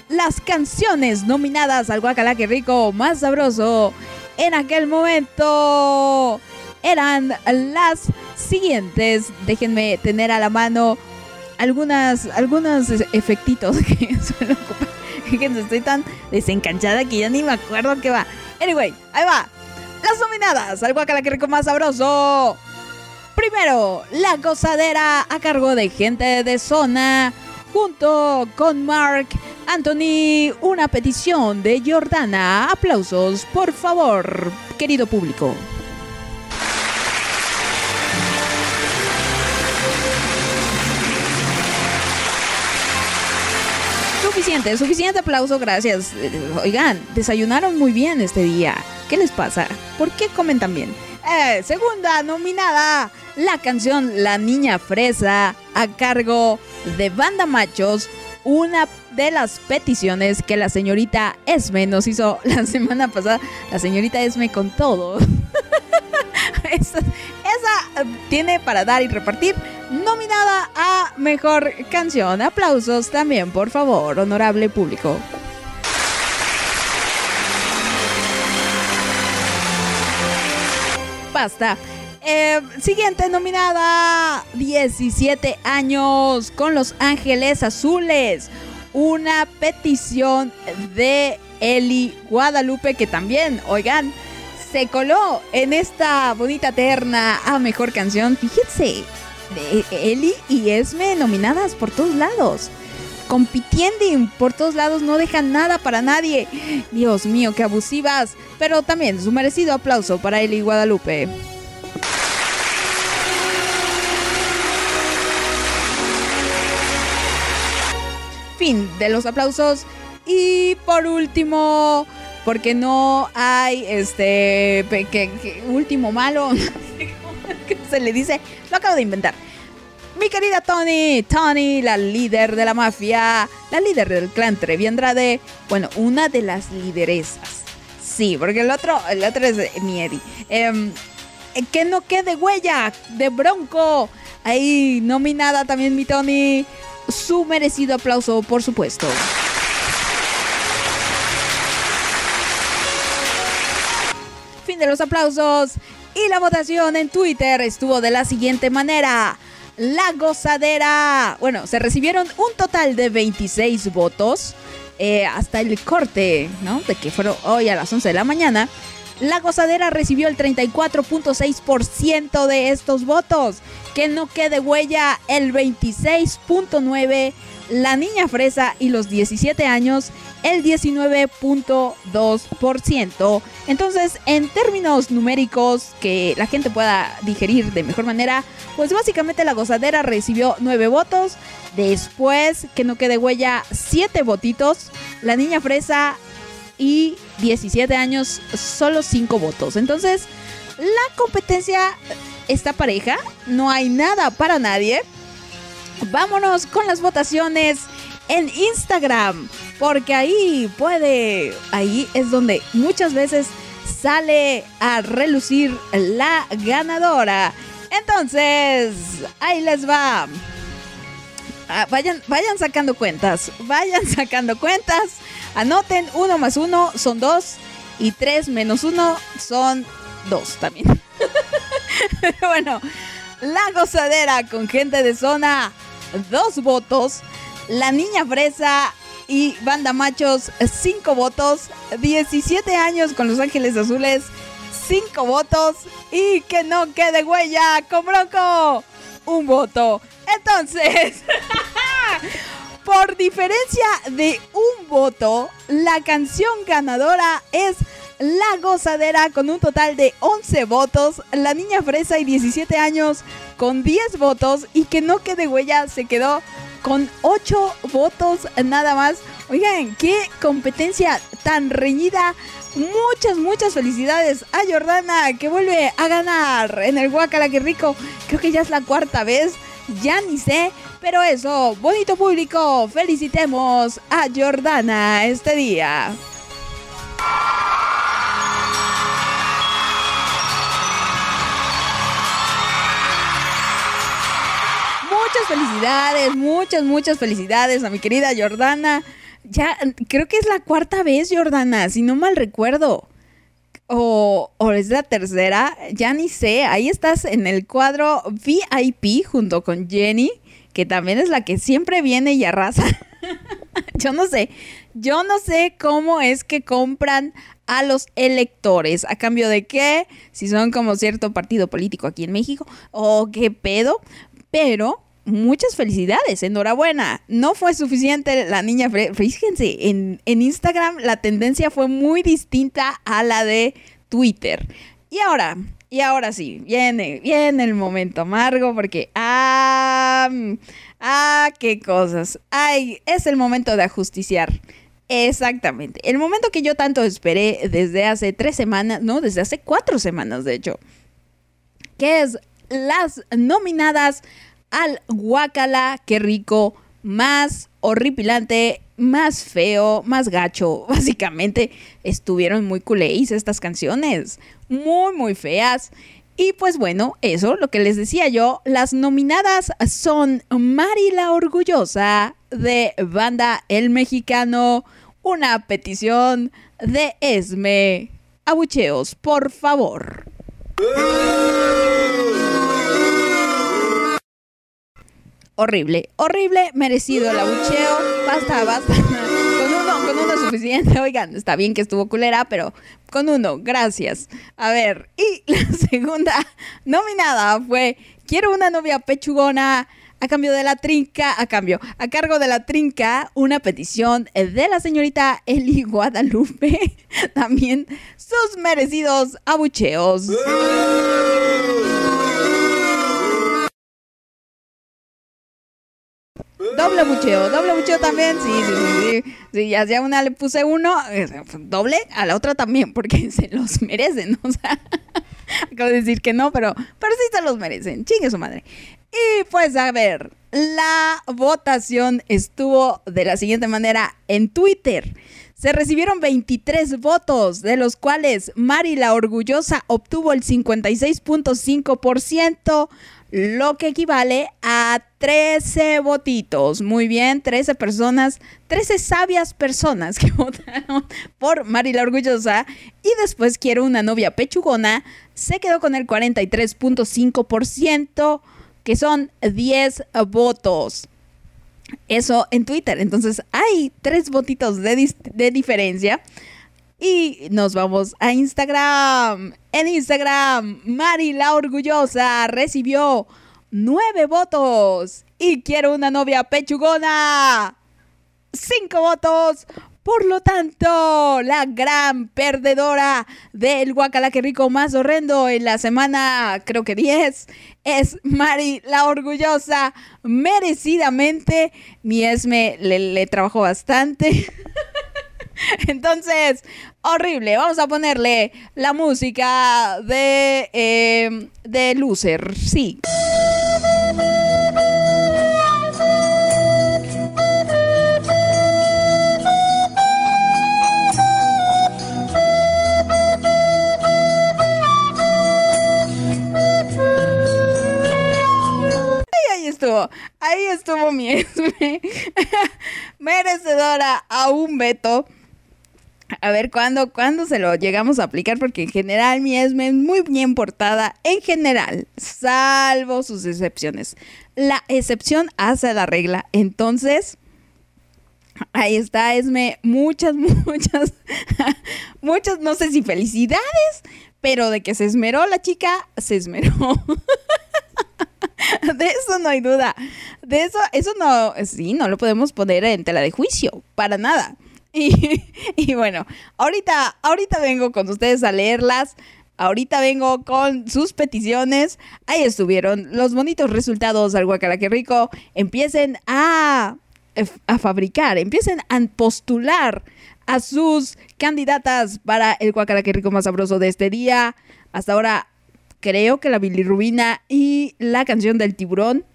las canciones nominadas al Guacala que rico más sabroso en aquel momento eran las siguientes. Déjenme tener a la mano algunas algunos efectitos que suelo estoy tan desencanchada que ya ni me acuerdo qué va. Anyway, ahí va. Las nominadas al Guacala que rico más sabroso. Primero, La Gozadera a cargo de gente de zona, junto con Mark Anthony, una petición de Jordana. Aplausos, por favor, querido público. Suficiente, suficiente aplauso, gracias. Eh, Oigan, desayunaron muy bien este día. ¿Qué les pasa? ¿Por qué comen tan bien? Eh, segunda nominada, la canción La Niña Fresa a cargo de Banda Machos, una de las peticiones que la señorita Esme nos hizo la semana pasada. La señorita Esme con todo. esa, esa tiene para dar y repartir nominada a Mejor Canción. Aplausos también, por favor, honorable público. Basta. Eh, siguiente nominada, 17 años con Los Ángeles Azules. Una petición de Eli Guadalupe que también, oigan, se coló en esta bonita terna a mejor canción. Fíjense, Eli y Esme nominadas por todos lados. Compitiendo por todos lados, no dejan nada para nadie. Dios mío, qué abusivas. Pero también su merecido aplauso para Eli Guadalupe. Fin de los aplausos. Y por último, porque no hay este que, último malo, que se le dice, lo acabo de inventar. Mi querida Tony, Tony, la líder de la mafia, la líder del clan Trevi Andrade, bueno, una de las lideresas. Sí, porque el otro, el otro es eh, mi Eddie. Em, eh, que no quede huella de Bronco. Ahí nominada también mi Tony. Su merecido aplauso, por supuesto. Fin de los aplausos. Y la votación en Twitter estuvo de la siguiente manera. La gozadera. Bueno, se recibieron un total de 26 votos. eh, hasta el corte, ¿no? De que fueron hoy a las 11 de la mañana. La gozadera recibió el 34.6% de estos votos. Que no quede huella el 26.9%. La niña fresa y los 17 años el 19.2%. Entonces, en términos numéricos que la gente pueda digerir de mejor manera, pues básicamente la gozadera recibió 9 votos. Después, que no quede huella, 7 votitos. La niña fresa y 17 años, solo 5 votos. Entonces, la competencia está pareja, no hay nada para nadie. Vámonos con las votaciones en Instagram, porque ahí puede, ahí es donde muchas veces sale a relucir la ganadora. Entonces, ahí les va. Ah, vayan, vayan sacando cuentas, vayan sacando cuentas. Anoten, uno más uno son dos y tres menos uno son dos también. bueno, la gozadera con gente de zona, dos votos. La niña fresa y banda machos, cinco votos. 17 años con Los Ángeles Azules, cinco votos y que no quede huella con Bronco, un voto. Entonces, por diferencia de un voto, la canción ganadora es La Gozadera con un total de 11 votos, La Niña Fresa y 17 años con 10 votos y que no quede huella se quedó con 8 votos nada más. Oigan, qué competencia tan reñida. Muchas, muchas felicidades a Jordana que vuelve a ganar en el Guacala, que rico. Creo que ya es la cuarta vez, ya ni sé. Pero eso, bonito público, felicitemos a Jordana este día. Muchas felicidades, muchas, muchas felicidades a mi querida Jordana. Ya, creo que es la cuarta vez, Jordana, si no mal recuerdo. O, o es la tercera, ya ni sé. Ahí estás en el cuadro VIP junto con Jenny, que también es la que siempre viene y arrasa. yo no sé, yo no sé cómo es que compran a los electores. ¿A cambio de qué? Si son como cierto partido político aquí en México. ¿O qué pedo? Pero muchas felicidades, enhorabuena. No fue suficiente la niña, fíjense, en, en Instagram la tendencia fue muy distinta a la de Twitter. Y ahora, y ahora sí, viene, viene el momento amargo porque, ah, ah, qué cosas. Ay, es el momento de ajusticiar. Exactamente. El momento que yo tanto esperé desde hace tres semanas, no, desde hace cuatro semanas, de hecho que es las nominadas al Guacala, qué rico, más horripilante, más feo, más gacho. Básicamente estuvieron muy culéis estas canciones, muy, muy feas. Y pues bueno, eso, lo que les decía yo, las nominadas son Mari la Orgullosa de Banda El Mexicano, una petición de Esme. Abucheos, por favor. Horrible, horrible, merecido el abucheo. Basta, basta. Con uno, con uno es suficiente. Oigan, está bien que estuvo culera, pero con uno, gracias. A ver, y la segunda nominada fue Quiero una novia pechugona. A cambio de la trinca, a cambio, a cargo de la trinca, una petición de la señorita Eli Guadalupe. También sus merecidos abucheos. Doble bucheo, doble bucheo también. Sí, sí, sí, sí. Ya, una le puse uno, eh, doble, a la otra también, porque se los merecen. O acabo de decir que no, pero, pero sí se los merecen. Chingue su madre. Y pues a ver, la votación estuvo de la siguiente manera en Twitter. Se recibieron 23 votos, de los cuales Mari la Orgullosa obtuvo el 56.5%, lo que equivale a 13 votitos. Muy bien, 13 personas, 13 sabias personas que votaron por Mari la Orgullosa. Y después quiero una novia pechugona, se quedó con el 43.5%, que son 10 votos. Eso en Twitter. Entonces hay tres votitos de, de diferencia. Y nos vamos a Instagram. En Instagram, Mari la Orgullosa recibió nueve votos. Y quiero una novia pechugona. Cinco votos. Por lo tanto, la gran perdedora del Guacala que rico más horrendo en la semana, creo que 10, es Mari la Orgullosa. Merecidamente, mi Esme le, le trabajó bastante. Entonces, horrible. Vamos a ponerle la música de, eh, de Loser. Sí. Estuvo, ahí estuvo mi Esme. Merecedora a un veto. A ver cuándo, cuándo se lo llegamos a aplicar, porque en general mi Esme es muy bien portada, en general, salvo sus excepciones. La excepción hace la regla. Entonces, ahí está, Esme. Muchas, muchas, muchas, no sé si felicidades, Pero de que se esmeró la chica, se esmeró. De eso no hay duda. De eso, eso no, sí, no lo podemos poner en tela de juicio, para nada. Y, bueno, ahorita, ahorita vengo con ustedes a leerlas. Ahorita vengo con sus peticiones. Ahí estuvieron los bonitos resultados al Guacala rico. Empiecen a, a fabricar, empiecen a postular a sus candidatas para el Guacala rico más sabroso de este día. Hasta ahora creo que la bilirrubina y la canción del tiburón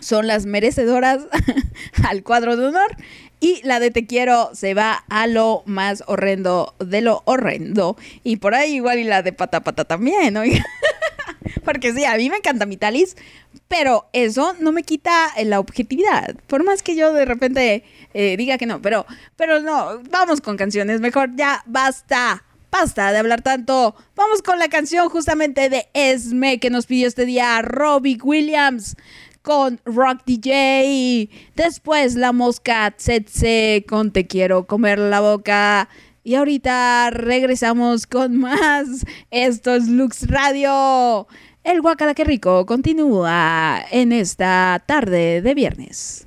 son las merecedoras al cuadro de honor y la de Te quiero se va a lo más horrendo de lo horrendo. Y por ahí igual y la de Pata Pata también, oiga. Porque sí, a mí me encanta mi talis, pero eso no me quita la objetividad. Por más que yo de repente eh, diga que no, pero, pero no, vamos con canciones, mejor ya basta. Basta de hablar tanto. Vamos con la canción justamente de Esme que nos pidió este día Robbie Williams con Rock DJ. Después la mosca Tsetse con Te quiero comer la boca. Y ahorita regresamos con más. Esto es Lux Radio. El Guacala que rico continúa en esta tarde de viernes.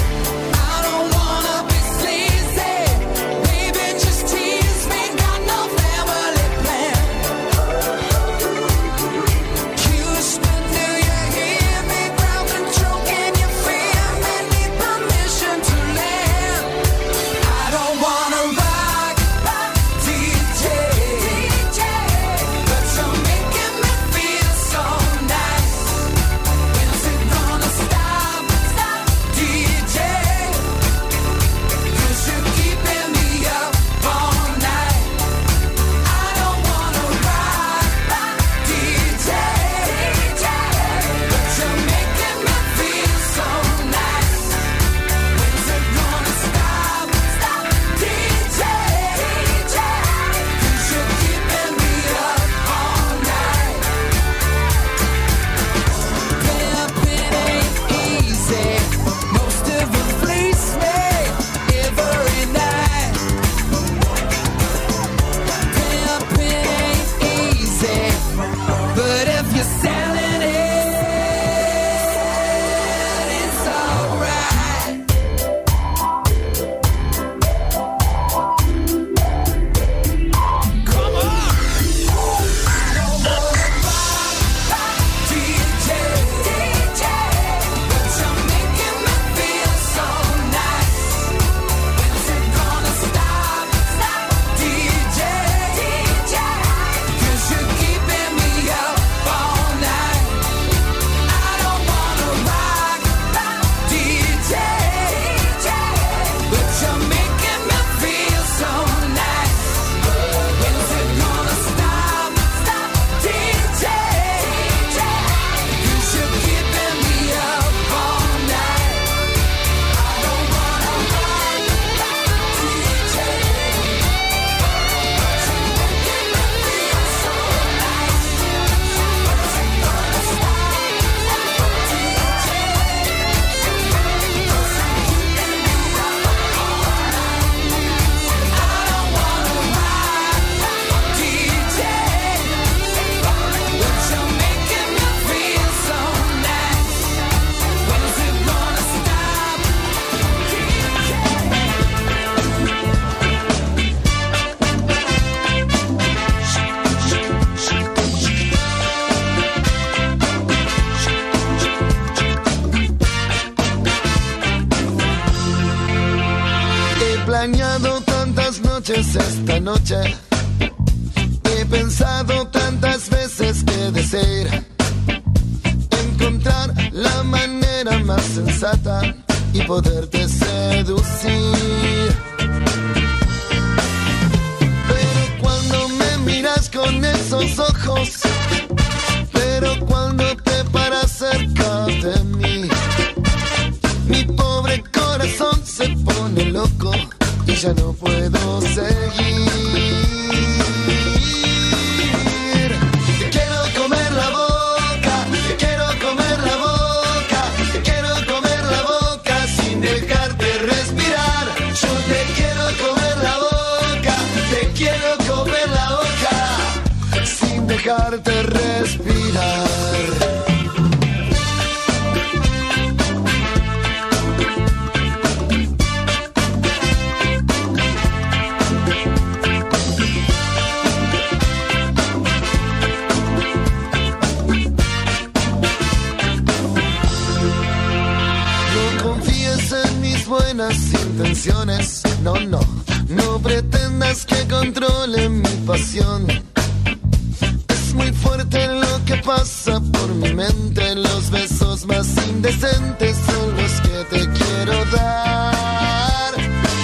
Pasa por mi mente. Los besos más indecentes son los que te quiero dar.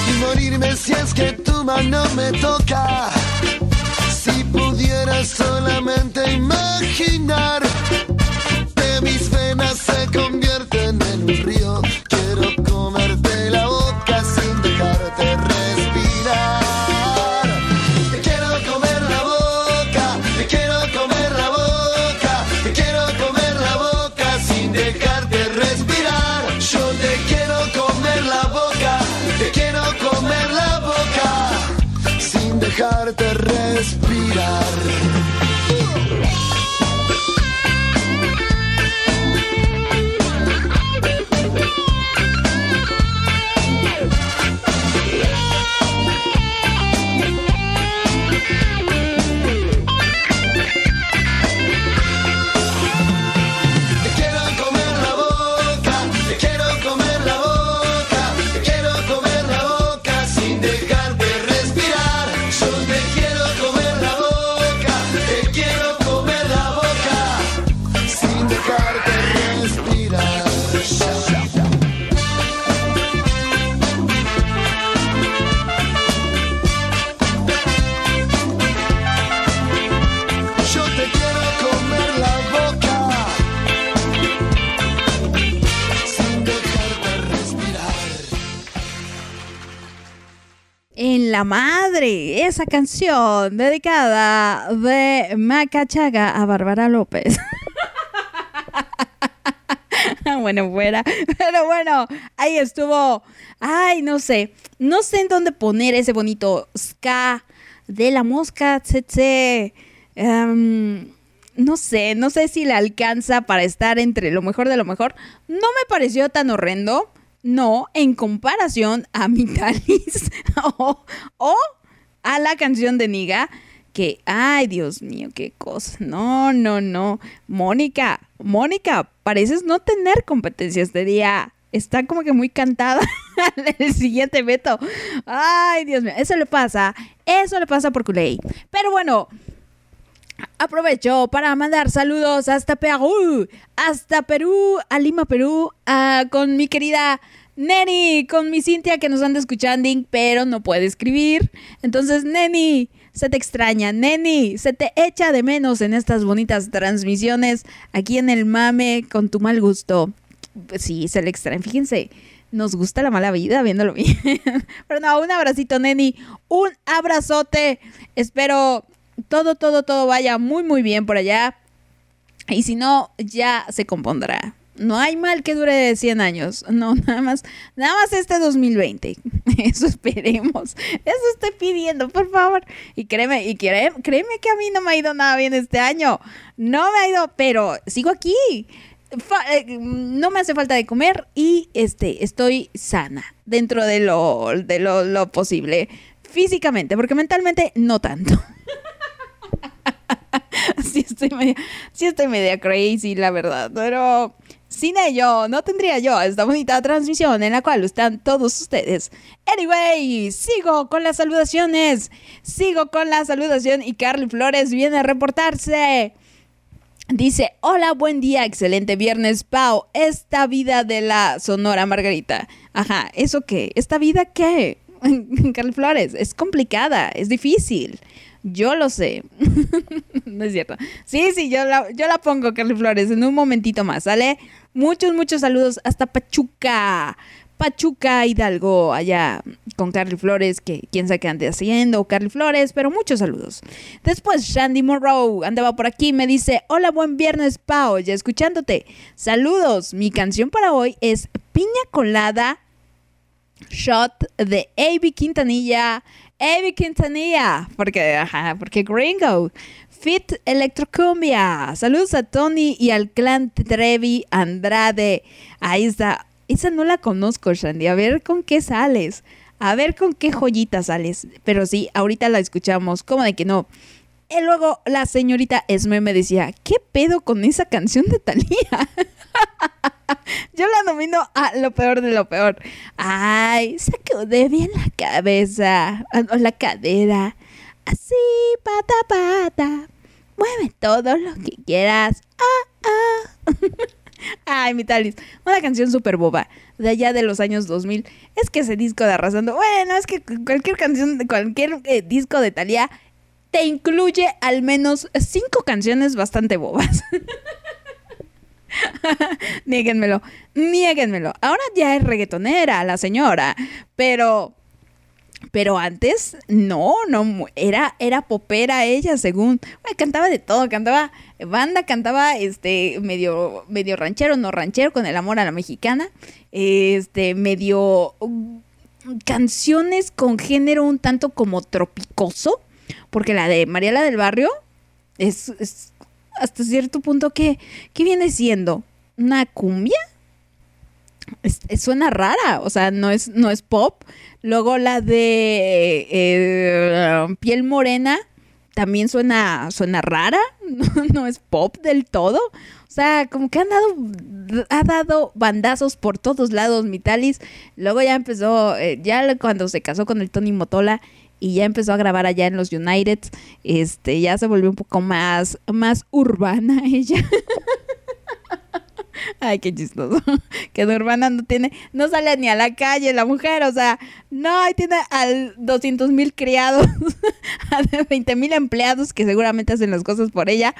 Y morirme si es que tu mano me toca. Si pudiera solamente imaginar la madre, esa canción dedicada de Macachaga a Bárbara López. bueno, fuera. Pero bueno, ahí estuvo. Ay, no sé. No sé en dónde poner ese bonito ska de la mosca tsetse. Em, no sé, no sé si le alcanza para estar entre lo mejor de lo mejor. No me pareció tan horrendo. No, en comparación a Mitalis o, o a la canción de Niga, que, ay, Dios mío, qué cosa. No, no, no. Mónica, Mónica, pareces no tener competencia este día. Está como que muy cantada el siguiente veto. Ay, Dios mío, eso le pasa, eso le pasa por culé. Pero bueno, Aprovecho para mandar saludos hasta Perú, hasta Perú, a Lima, Perú, ah, con mi querida Neni, con mi Cintia que nos anda escuchando, pero no puede escribir. Entonces, Neni, se te extraña, Neni, se te echa de menos en estas bonitas transmisiones aquí en el mame con tu mal gusto. Pues sí, se le extraña. Fíjense, nos gusta la mala vida viéndolo bien. Pero no, un abracito, Neni. Un abrazote. Espero todo, todo, todo vaya muy, muy bien por allá. Y si no, ya se compondrá. No hay mal que dure 100 años. No, nada más, nada más este 2020. Eso esperemos. Eso estoy pidiendo, por favor. Y créeme, y créeme, créeme que a mí no me ha ido nada bien este año. No me ha ido, pero sigo aquí. Eh, no me hace falta de comer y este estoy sana dentro de lo, de lo, lo posible físicamente, porque mentalmente no tanto. sí estoy media, sí estoy media crazy, la verdad, pero Sin ello, no tendría yo esta bonita transmisión en la cual están todos ustedes. Anyway, sigo con las saludaciones. Sigo con la saludación y Carly Flores viene a reportarse. Dice, hola, buen día, excelente viernes, Pau. Esta vida de la Sonora Margarita. Ajá, ¿eso qué? ¿Esta vida qué? Carly Flores, es complicada, es difícil. Yo lo sé. no es cierto. Sí, sí, yo la, yo la pongo, Carly Flores, en un momentito más, ¿sale? Muchos, muchos saludos hasta Pachuca. Pachuca Hidalgo, allá con Carly Flores, que quién sabe qué ande haciendo, Carly Flores, pero muchos saludos. Después, Shandy Monroe andaba por aquí, me dice, hola, buen viernes, Pau, ya escuchándote. Saludos, mi canción para hoy es Piña Colada Shot de A.B. Quintanilla. A.B. Quintanilla, porque, ajá, porque Gringo. Fit Electrocumbia. Saludos a Tony y al clan Trevi Andrade. Ahí está. Esa no la conozco, Shandy. A ver con qué sales. A ver con qué joyita sales. Pero sí, ahorita la escuchamos. ¿Cómo de que no? Y luego la señorita Esme me decía, ¿qué pedo con esa canción de Talía? Yo la domino a lo peor de lo peor. Ay, sacude bien la cabeza, ah, o la cadera. Así, pata, pata. Mueve todo lo que quieras. Ah, ah. Ay, mi talis. Una canción súper boba. De allá de los años 2000. Es que ese disco de Arrasando. Bueno, es que cualquier canción, cualquier eh, disco de Talía te incluye al menos cinco canciones bastante bobas. Niéguenmelo, niéguenmelo. Ahora ya es reggaetonera la señora, pero pero antes no, no era era popera ella, según cantaba de todo, cantaba banda, cantaba este medio medio ranchero, no ranchero con el amor a la mexicana, este medio mm, canciones con género un tanto como tropicoso, porque la de Mariela del Barrio es, es hasta cierto punto que ¿qué viene siendo? ¿Una cumbia? Es, suena rara, o sea, no es, no es pop. Luego la de eh, piel morena también suena, suena rara, no, no, es pop del todo. O sea, como que han dado, ha dado bandazos por todos lados, Mitalis. Luego ya empezó, eh, ya cuando se casó con el Tony Motola y ya empezó a grabar allá en los United, este, ya se volvió un poco más, más urbana ella. Ay, qué chistoso. Que de urbana no tiene, no sale ni a la calle la mujer, o sea, no, tiene al 200 mil criados, a 20 mil empleados que seguramente hacen las cosas por ella.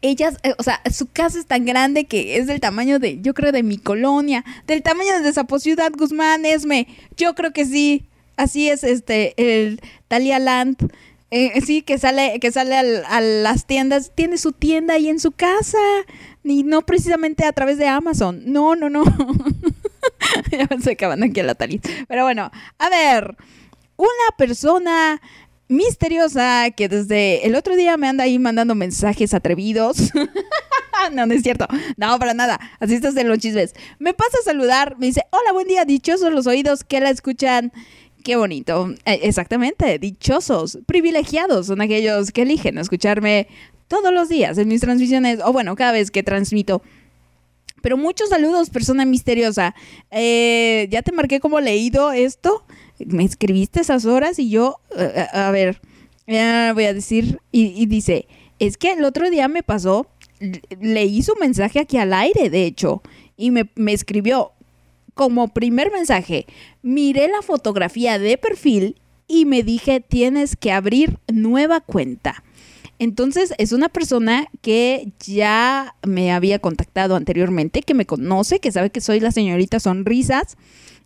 Ellas, eh, o sea, su casa es tan grande que es del tamaño de, yo creo, de mi colonia, del tamaño de Zapo Ciudad Guzmán, Esme. Yo creo que sí, así es este, el Talia Land. Eh, sí, que sale, que sale al, a las tiendas, tiene su tienda ahí en su casa. Y no precisamente a través de Amazon. No, no, no. ya me estoy acabando aquí a la Talis. Pero bueno, a ver. Una persona misteriosa que desde el otro día me anda ahí mandando mensajes atrevidos. no, no es cierto. No, para nada. Así estás en los chismes. Me pasa a saludar. Me dice, hola, buen día. Dichosos los oídos que la escuchan. Qué bonito. Eh, exactamente, dichosos, privilegiados son aquellos que eligen escucharme todos los días en mis transmisiones, o bueno, cada vez que transmito. Pero muchos saludos, persona misteriosa. Eh, ya te marqué como leído esto. Me escribiste esas horas y yo, uh, a ver, voy a decir, y, y dice, es que el otro día me pasó, leí su mensaje aquí al aire, de hecho, y me, me escribió, como primer mensaje, miré la fotografía de perfil y me dije, tienes que abrir nueva cuenta. Entonces es una persona que ya me había contactado anteriormente, que me conoce, que sabe que soy la señorita Sonrisas.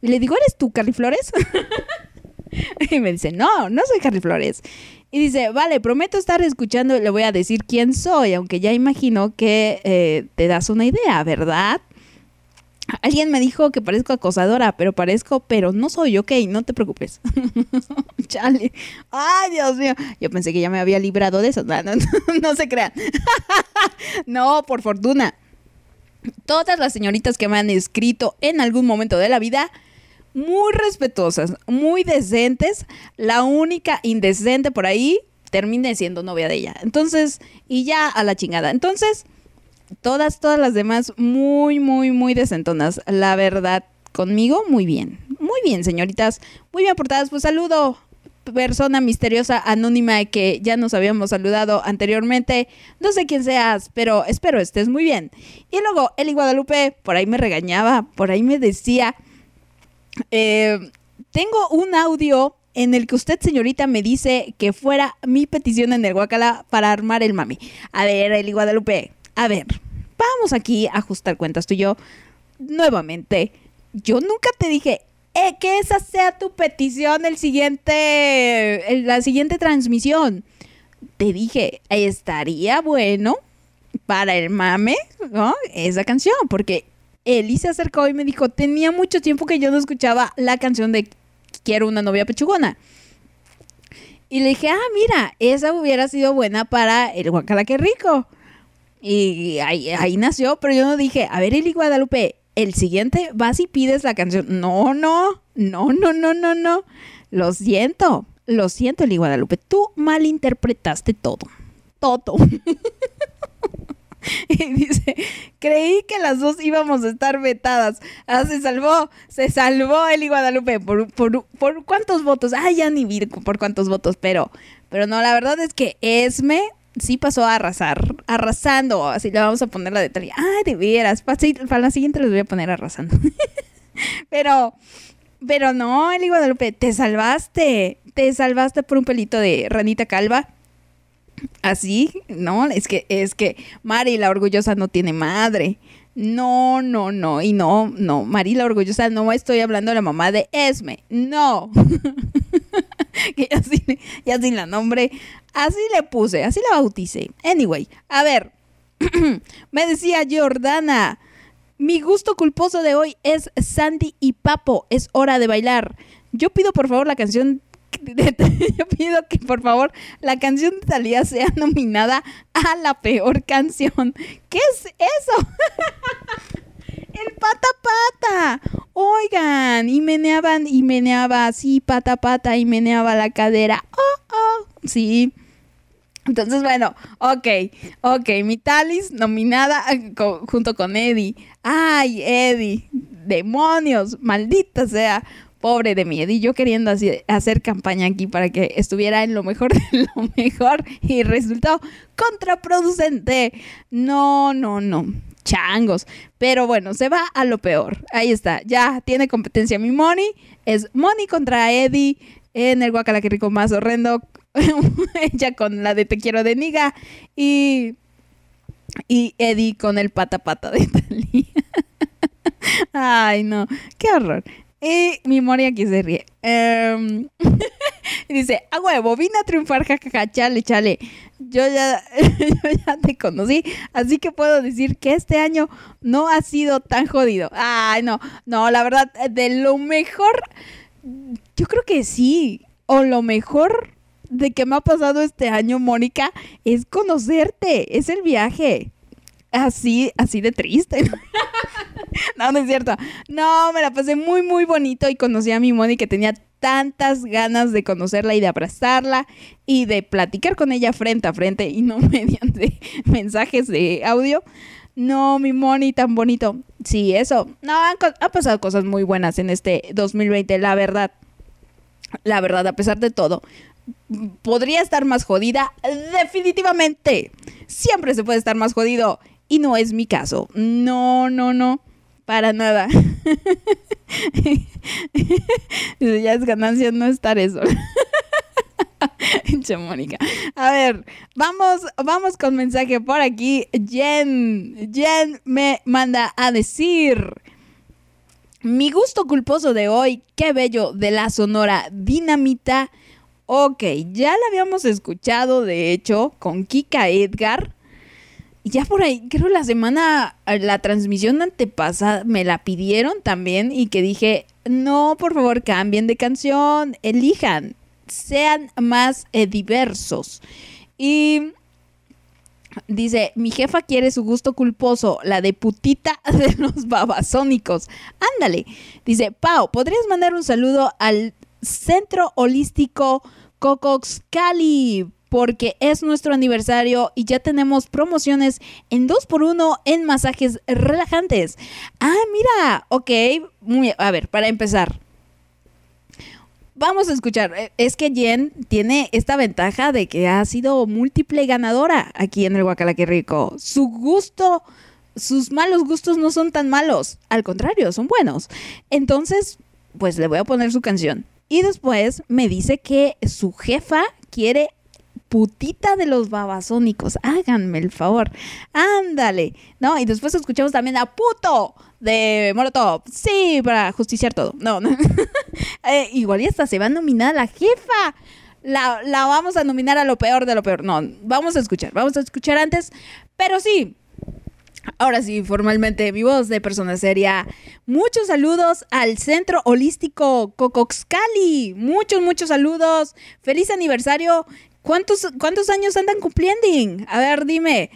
Y le digo, ¿eres tú, Carly Flores? y me dice, no, no soy Carly Flores. Y dice, vale, prometo estar escuchando, le voy a decir quién soy, aunque ya imagino que eh, te das una idea, ¿verdad? Alguien me dijo que parezco acosadora, pero parezco, pero no soy, ok, no te preocupes. Chale. Ay, Dios mío. Yo pensé que ya me había librado de eso. No, no, se crean. no, por fortuna. Todas las señoritas que me han escrito en algún momento de la vida, muy respetuosas, muy decentes. La única indecente por ahí termine siendo novia de ella. Entonces, y ya a la chingada. Entonces, Todas, todas las demás muy, muy, muy decentonas. La verdad, conmigo, muy bien. Muy bien, señoritas. Muy bien aportadas. Pues saludo, persona misteriosa anónima que ya nos habíamos saludado anteriormente. No sé quién seas, pero espero estés muy bien. Y luego Eli Guadalupe, por ahí me regañaba, por ahí me decía, eh, tengo un audio en el que usted, señorita, me dice que fuera mi petición en el Guacala para armar el mami. A ver, Eli Guadalupe, a ver, vamos aquí a ajustar cuentas tú y yo. Nuevamente, yo nunca te dije, eh, que esa sea tu petición el la siguiente transmisión. Te dije, estaría bueno para el mame. Esa canción, porque Eli se acercó y me dijo, tenía mucho tiempo que yo no escuchaba la canción de Quiero una novia pechugona. Y le dije, ah, mira, esa hubiera sido buena para el guacala que rico. Y ahí, ahí nació, pero yo no dije, a ver, Eli Guadalupe, el siguiente vas y pides la canción. No, no, no, no, no, no, no. Lo siento, lo siento, Eli Guadalupe. Tú malinterpretaste todo. Todo. y dice, creí que las dos íbamos a estar vetadas. Ah, se salvó, se salvó Eli Guadalupe. ¿Por, por, por cuántos votos? Ah, ya ni por cuántos votos, pero, pero no, la verdad es que Esme sí pasó a arrasar, arrasando. Así le vamos a poner la detalle. Ay, de veras, para, para la siguiente les voy a poner arrasando. pero, pero no, Eli Guadalupe, te salvaste. Te salvaste por un pelito de ranita calva. Así, no, es que, es que Mari la orgullosa no tiene madre. No, no, no, y no, no, Mari la orgullosa, no estoy hablando de la mamá de Esme, no. que ya sin, ya sin la nombre, así le puse, así la bauticé. Anyway, a ver, me decía Jordana, mi gusto culposo de hoy es Sandy y Papo, es hora de bailar. Yo pido por favor la canción yo pido que por favor la canción de Talía sea nominada a la peor canción. ¿Qué es eso? El pata pata. Oigan, y meneaban y meneaba así, pata pata, y meneaba la cadera. Oh, oh. Sí. Entonces, bueno, ok, ok, mi Talis nominada co- junto con Eddie. Ay, Eddie, demonios, maldita sea. Pobre de mí, Eddie, yo queriendo hacer campaña aquí para que estuviera en lo mejor de lo mejor y resultó contraproducente. No, no, no. Changos. Pero bueno, se va a lo peor. Ahí está. Ya tiene competencia mi Moni. Es Moni contra Eddie en el Guacalaquirico más horrendo. Ella con la de Te quiero de Niga. Y, y Eddie con el pata pata de Talía. Ay, no. Qué horror. Y mi Moni aquí se ríe. Y dice, a huevo, vine a triunfar, jajaja, chale, chale. Yo ya, yo ya te conocí, así que puedo decir que este año no ha sido tan jodido. Ay, no, no, la verdad, de lo mejor, yo creo que sí. O lo mejor de que me ha pasado este año, Mónica, es conocerte, es el viaje. Así, así de triste. No, no es cierto. No, me la pasé muy, muy bonito y conocí a mi Moni que tenía tantas ganas de conocerla y de abrazarla y de platicar con ella frente a frente y no mediante mensajes de audio. No, mi Moni tan bonito. Sí, eso. No, han, han pasado cosas muy buenas en este 2020, la verdad. La verdad, a pesar de todo. ¿Podría estar más jodida? Definitivamente. Siempre se puede estar más jodido. Y no es mi caso. No, no, no. Para nada. Ya es ganancia no estar eso. Mónica. A ver, vamos, vamos con mensaje por aquí. Jen, Jen me manda a decir. Mi gusto culposo de hoy, qué bello, de la sonora Dinamita. Ok, ya la habíamos escuchado, de hecho, con Kika Edgar. Ya por ahí, creo la semana, la transmisión antepasada me la pidieron también y que dije, no, por favor, cambien de canción, elijan, sean más eh, diversos. Y Dice, mi jefa quiere su gusto culposo, la de putita de los babasónicos. Ándale. Dice, Pau, ¿podrías mandar un saludo al Centro Holístico Cocoxcali porque es nuestro aniversario y ya tenemos promociones en 2x1 en masajes relajantes. Ah, mira, ok, muy- a ver, para empezar. Vamos a escuchar. Eh, Es que Jen tiene esta ventaja de que ha sido múltiple ganadora aquí en el Guacala Rico. Su gusto, sus malos gustos no son tan malos. Al contrario, son buenos. Entonces, pues le voy a poner su canción. Y después me dice que su jefa quiere putita de los babasónicos. Háganme el favor. Ándale. No, y después escuchamos también a puto de Molotov. Sí, para justiciar todo. No, no. Eh, igual y hasta se va a nominar la jefa. La, la vamos a nominar a lo peor de lo peor. No, vamos a escuchar. Vamos a escuchar antes. Pero sí, Ahora sí, formalmente, mi voz de persona seria. Muchos saludos al Centro Holístico Cocoxcali. Muchos, muchos saludos. Feliz aniversario. ¿Cuántos, cuántos años andan cumpliendo? A ver, dime.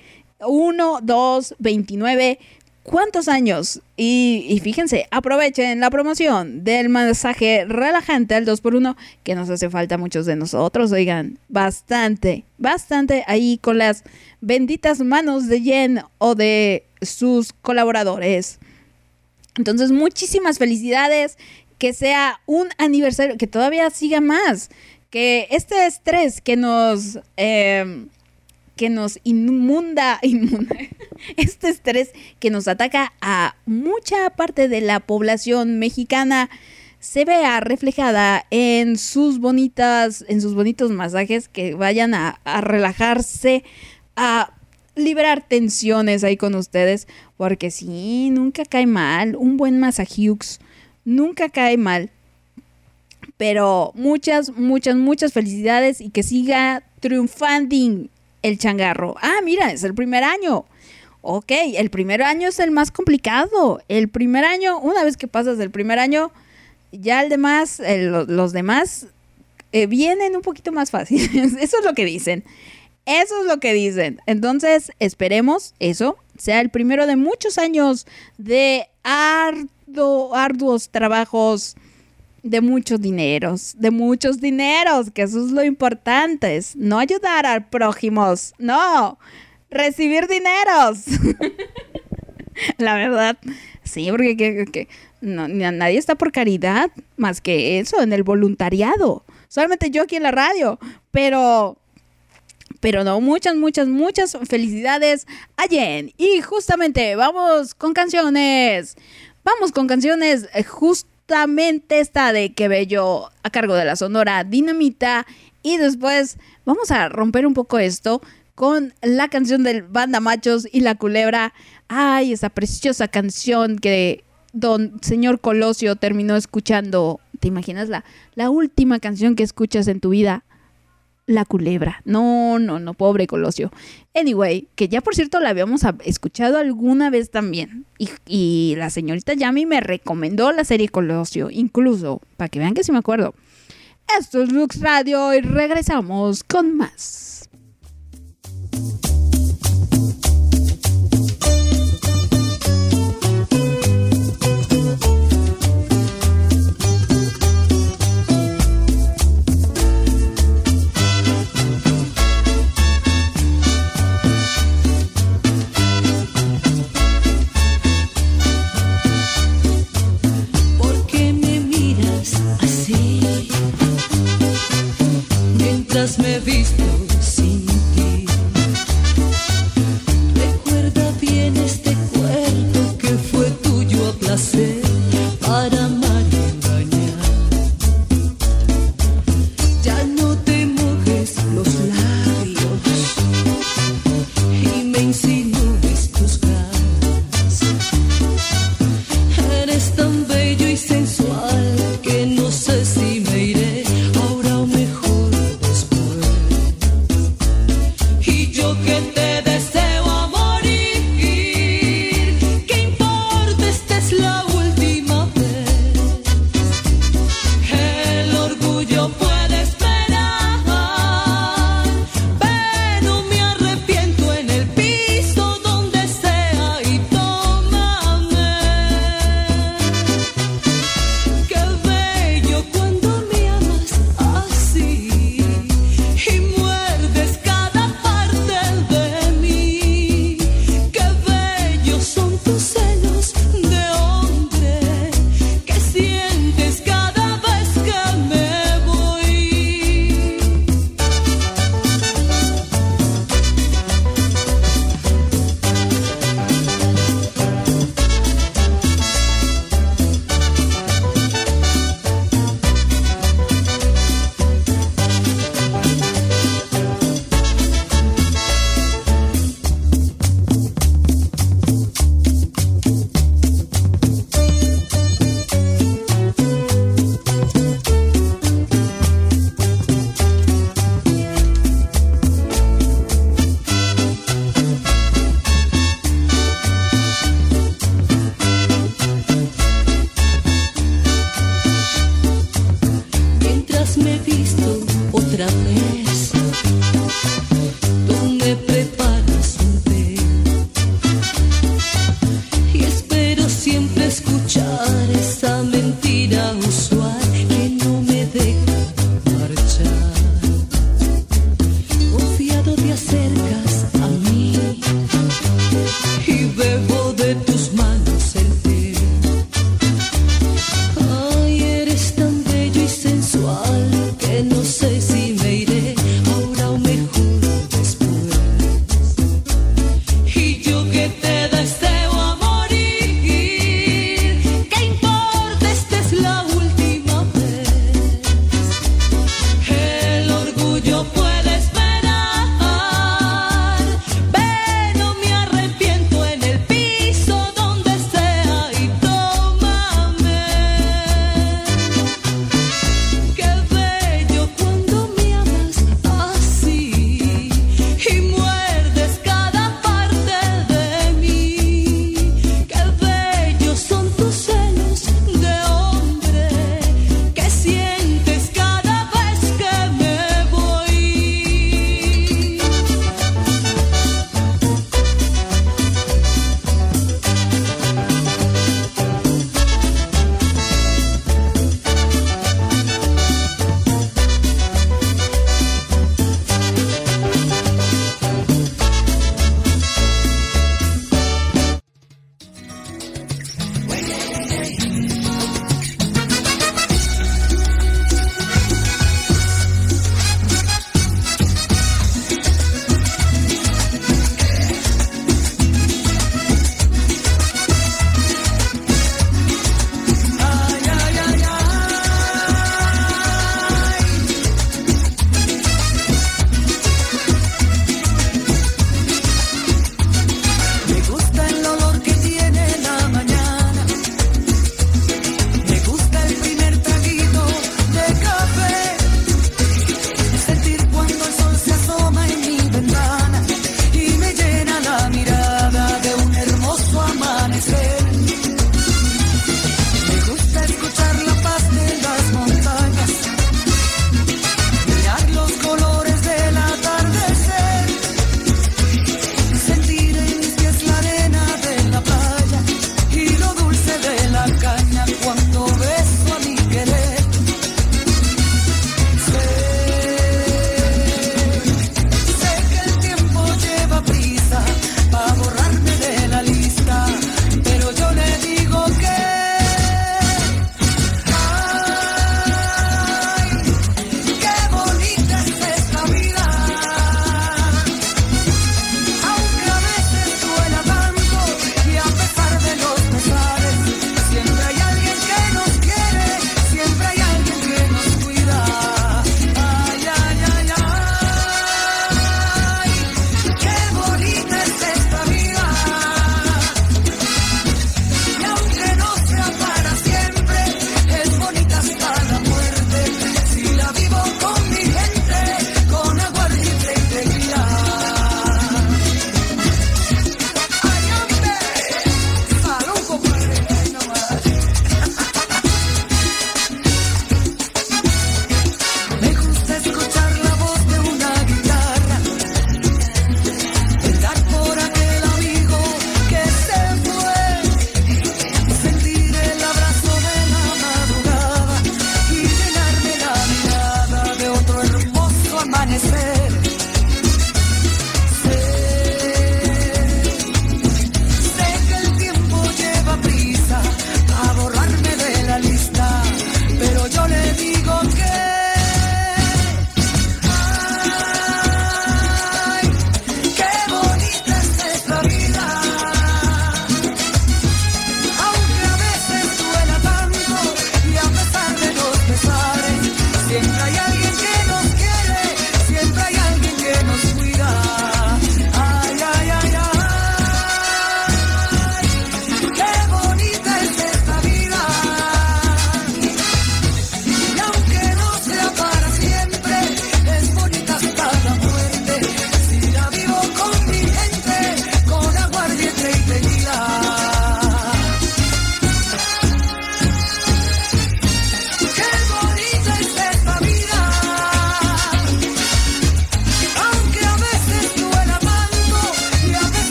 Uno, dos, veintinueve. ¿Cuántos años? Y, y fíjense, aprovechen la promoción del masaje relajante al 2x1, que nos hace falta a muchos de nosotros, oigan, bastante, bastante ahí con las benditas manos de Jen o de sus colaboradores. Entonces, muchísimas felicidades, que sea un aniversario, que todavía siga más, que este estrés que nos... eh, que nos inmunda, inmunda, este estrés que nos ataca a mucha parte de la población mexicana se vea reflejada en sus bonitas, en sus bonitos masajes que vayan a, a relajarse, a liberar tensiones ahí con ustedes, porque sí, nunca cae mal, un buen masajux nunca cae mal. Pero muchas, muchas, muchas felicidades y que siga triunfando el changarro. Ah, mira, es el primer año. Ok, el primer año es el más complicado. El primer año, una vez que pasas el primer año, ya el demás, lo- los demás eh, vienen un poquito más fáciles. Eso es lo que dicen. Eso es lo que dicen. Entonces, esperemos eso sea el primero de muchos años de arduo- arduos trabajos, de muchos dineros, de muchos dineros, que eso es lo importante, es no ayudar al prójimos, no, recibir dineros. La verdad, sí, porque que- que- no, nadie está por caridad, más que eso, en el voluntariado. Solamente yo aquí en la radio, pero pero no, muchas, muchas, muchas felicidades a Jen. Y justamente vamos con canciones. Vamos con canciones. eh, Justamente esta de Que Bello a cargo de la Sonora Dinamita. Y después vamos a romper un poco esto con la canción del Banda Machos y la Culebra. Ay, esa preciosa canción que don señor Colosio terminó escuchando. ¿Te imaginas la, la última canción que escuchas en tu vida? La culebra. No, no, no, pobre Colosio. Anyway, que ya por cierto la habíamos escuchado alguna vez también. Y, y la señorita Yami me recomendó la serie Colosio, incluso, para que vean que sí me acuerdo. Esto es Lux Radio y regresamos con más. Mientras me visto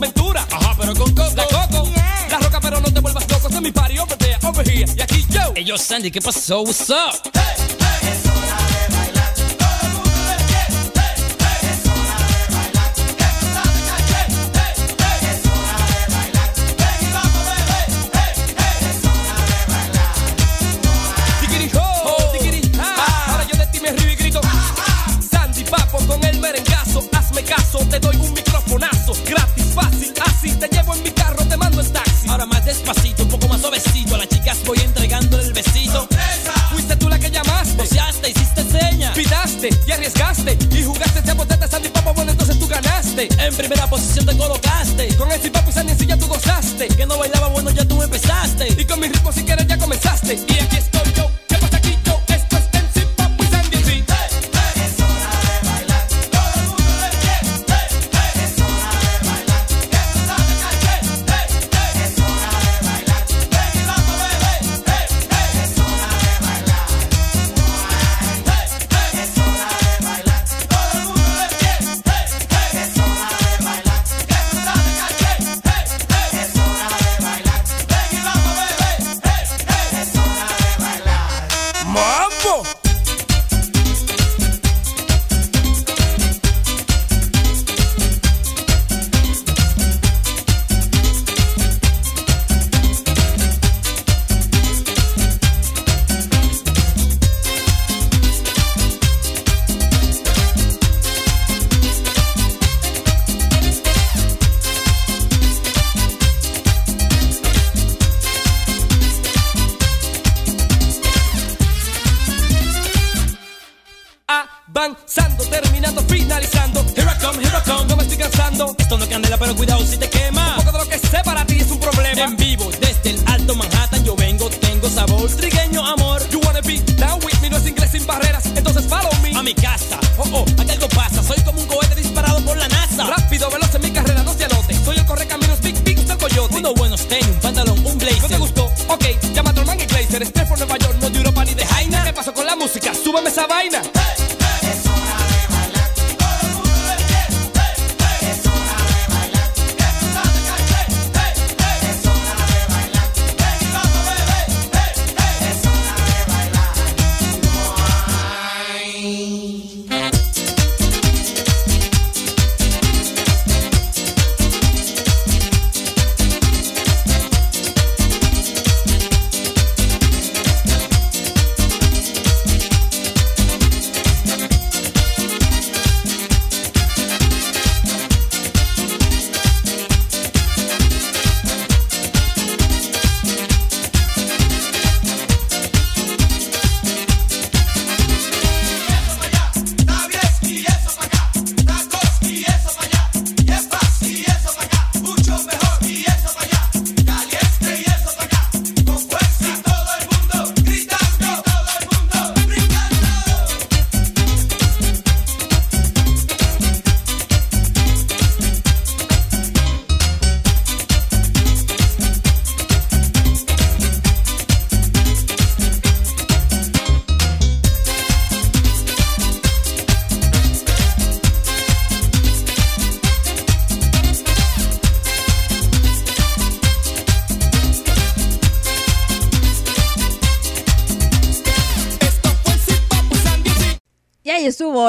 Ventura. Ajá, pero con coco. La coco, la roca, pero no te vuelvas loco. Es mi party over there, over here. Y aquí yo. Hey, yo, Sandy, ¿qué pasó? What's up? Tiquiri En primera posición te colocaste. Con Sandy en silla tú gozaste. Que no bailaba bueno, ya tú empezaste. Y con mi ritmo si quieres ya comenzaste.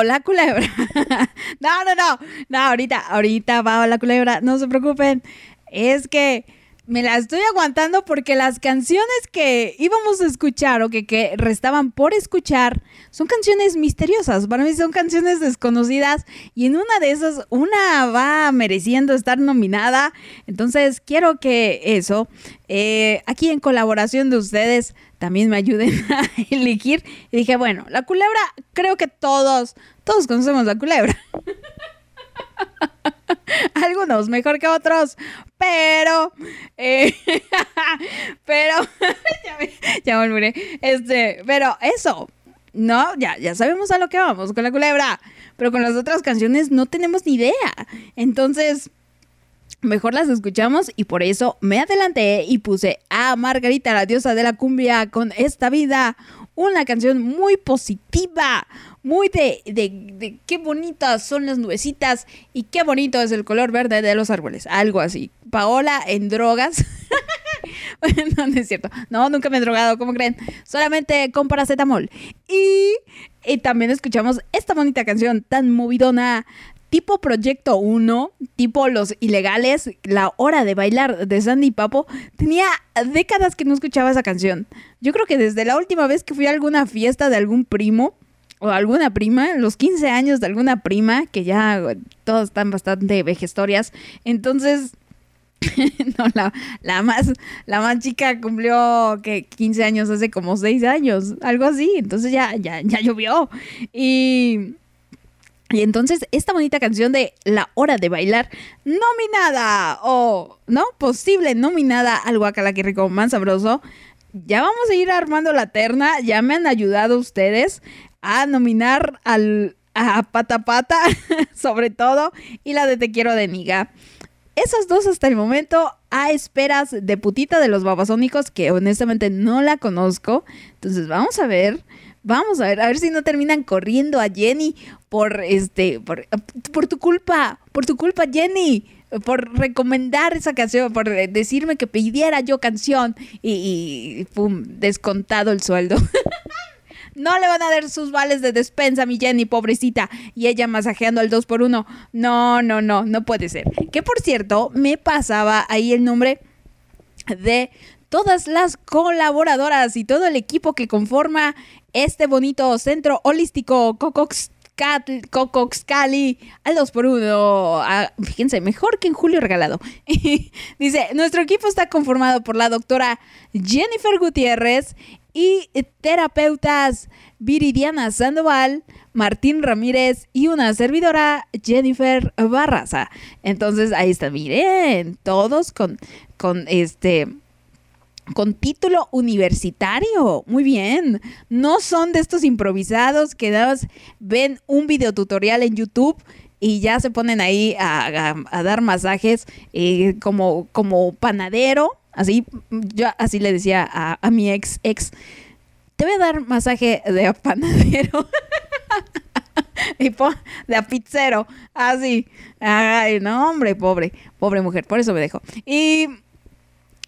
La culebra. no, no, no. No, ahorita, ahorita va la culebra. No se preocupen. Es que me la estoy aguantando porque las canciones que íbamos a escuchar o que, que restaban por escuchar son canciones misteriosas. Para mí son canciones desconocidas y en una de esas, una va mereciendo estar nominada. Entonces, quiero que eso, eh, aquí en colaboración de ustedes, también me ayuden a elegir. Y dije, bueno, la culebra, creo que todos, todos conocemos la culebra. Algunos mejor que otros, pero, eh, pero, ya me, ya me olvidé. Este, pero eso, no, ya, ya sabemos a lo que vamos con la culebra. pero con las otras canciones no tenemos ni idea. Entonces, mejor las escuchamos y por eso me adelanté y puse a Margarita, la diosa de la cumbia, con esta vida. Una canción muy positiva, muy de, de, de qué bonitas son las nubecitas y qué bonito es el color verde de los árboles. Algo así. Paola en drogas. no, no es cierto. No, nunca me he drogado, ¿cómo creen? Solamente con paracetamol. Y, y también escuchamos esta bonita canción tan movidona. Tipo Proyecto 1, tipo Los Ilegales, La Hora de Bailar de Sandy Papo. Tenía décadas que no escuchaba esa canción. Yo creo que desde la última vez que fui a alguna fiesta de algún primo, o alguna prima, los 15 años de alguna prima, que ya todos están bastante vejestorias. Entonces, no, la, la, más, la más chica cumplió que 15 años hace como 6 años, algo así. Entonces ya, ya, ya llovió. Y. Y entonces esta bonita canción de La Hora de Bailar, nominada o, ¿no? Posible nominada al Guacala que rico, más sabroso. Ya vamos a ir armando la terna, ya me han ayudado ustedes a nominar al, a Pata Pata, sobre todo, y la de Te Quiero de Niga. Esas dos hasta el momento a esperas de putita de los babasónicos, que honestamente no la conozco. Entonces vamos a ver, vamos a ver, a ver si no terminan corriendo a Jenny por este, por, por tu culpa, por tu culpa Jenny por recomendar esa canción, por decirme que pidiera yo canción y, pum, descontado el sueldo. No le van a dar sus vales de despensa a mi Jenny, pobrecita. Y ella masajeando al 2 por 1 No, no, no, no puede ser. Que por cierto, me pasaba ahí el nombre de todas las colaboradoras y todo el equipo que conforma este bonito centro holístico Cocox. Cali al 2 por 1 fíjense, mejor que en julio regalado. Dice, nuestro equipo está conformado por la doctora Jennifer Gutiérrez y terapeutas Viridiana Sandoval, Martín Ramírez y una servidora Jennifer Barraza. Entonces ahí está, miren, todos con, con este con título universitario. Muy bien. No son de estos improvisados que ven un videotutorial en YouTube y ya se ponen ahí a, dar masajes eh, como, como panadero. Así, yo así le decía a, mi ex ex, te voy a dar masaje de panadero. y de a pizzero. Así. Ay, no, hombre, pobre, pobre mujer. Por eso me dejo. Y,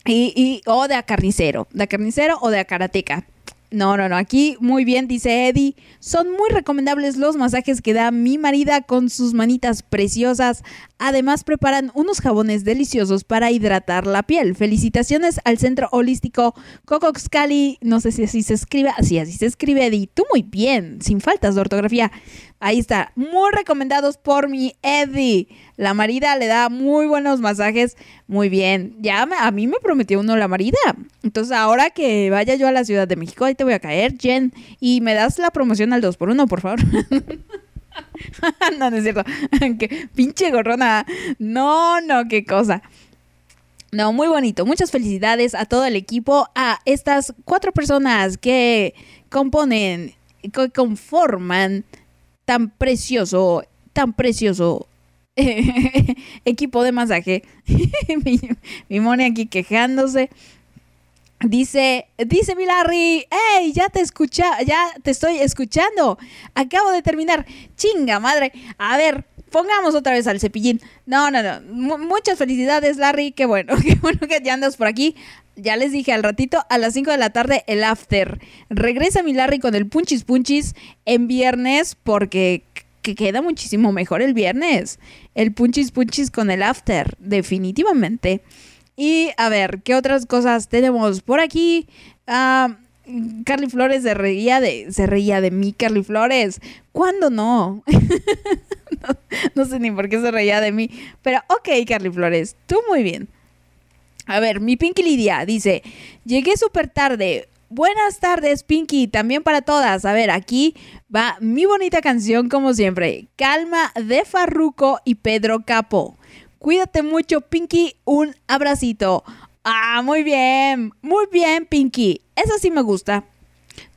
y, y, o de a carnicero. De a carnicero o de a karateca. No, no, no. Aquí muy bien, dice Eddie. Son muy recomendables los masajes que da mi marida con sus manitas preciosas. Además, preparan unos jabones deliciosos para hidratar la piel. Felicitaciones al centro holístico Cocox Cali. No sé si así se escribe. Así, así se escribe, Eddie. Tú muy bien, sin faltas de ortografía. Ahí está. Muy recomendados por mi Eddie. La marida le da muy buenos masajes. Muy bien. Ya a mí me prometió uno la marida. Entonces, ahora que vaya yo a la Ciudad de México, ahí te voy a caer, Jen. Y me das la promoción al 2x1, por favor. no, no es cierto. que pinche gorrona. No, no, qué cosa. No, muy bonito. Muchas felicidades a todo el equipo, a estas cuatro personas que componen, que conforman tan precioso, tan precioso equipo de masaje. mi, mi aquí quejándose. Dice, dice mi Larry, hey, ya te escucha, ya te estoy escuchando. Acabo de terminar. Chinga madre. A ver, pongamos otra vez al cepillín. No, no, no. Mu- muchas felicidades, Larry. Qué bueno, qué bueno que ya andas por aquí. Ya les dije al ratito, a las 5 de la tarde, el after. Regresa mi Larry con el punchis punchis en viernes porque que queda muchísimo mejor el viernes. El punchis punchis con el after, definitivamente. Y a ver, ¿qué otras cosas tenemos por aquí? Ah, Carly Flores se reía de, se reía de mí, Carly Flores. ¿Cuándo no? no? sé ni por qué se reía de mí. Pero ok, Carly Flores, tú muy bien. A ver, mi Pinky Lidia dice, llegué súper tarde. Buenas tardes, Pinky, también para todas. A ver, aquí va mi bonita canción como siempre. Calma de Farruco y Pedro Capo. Cuídate mucho, Pinky. Un abracito. Ah, muy bien. Muy bien, Pinky. Esa sí me gusta.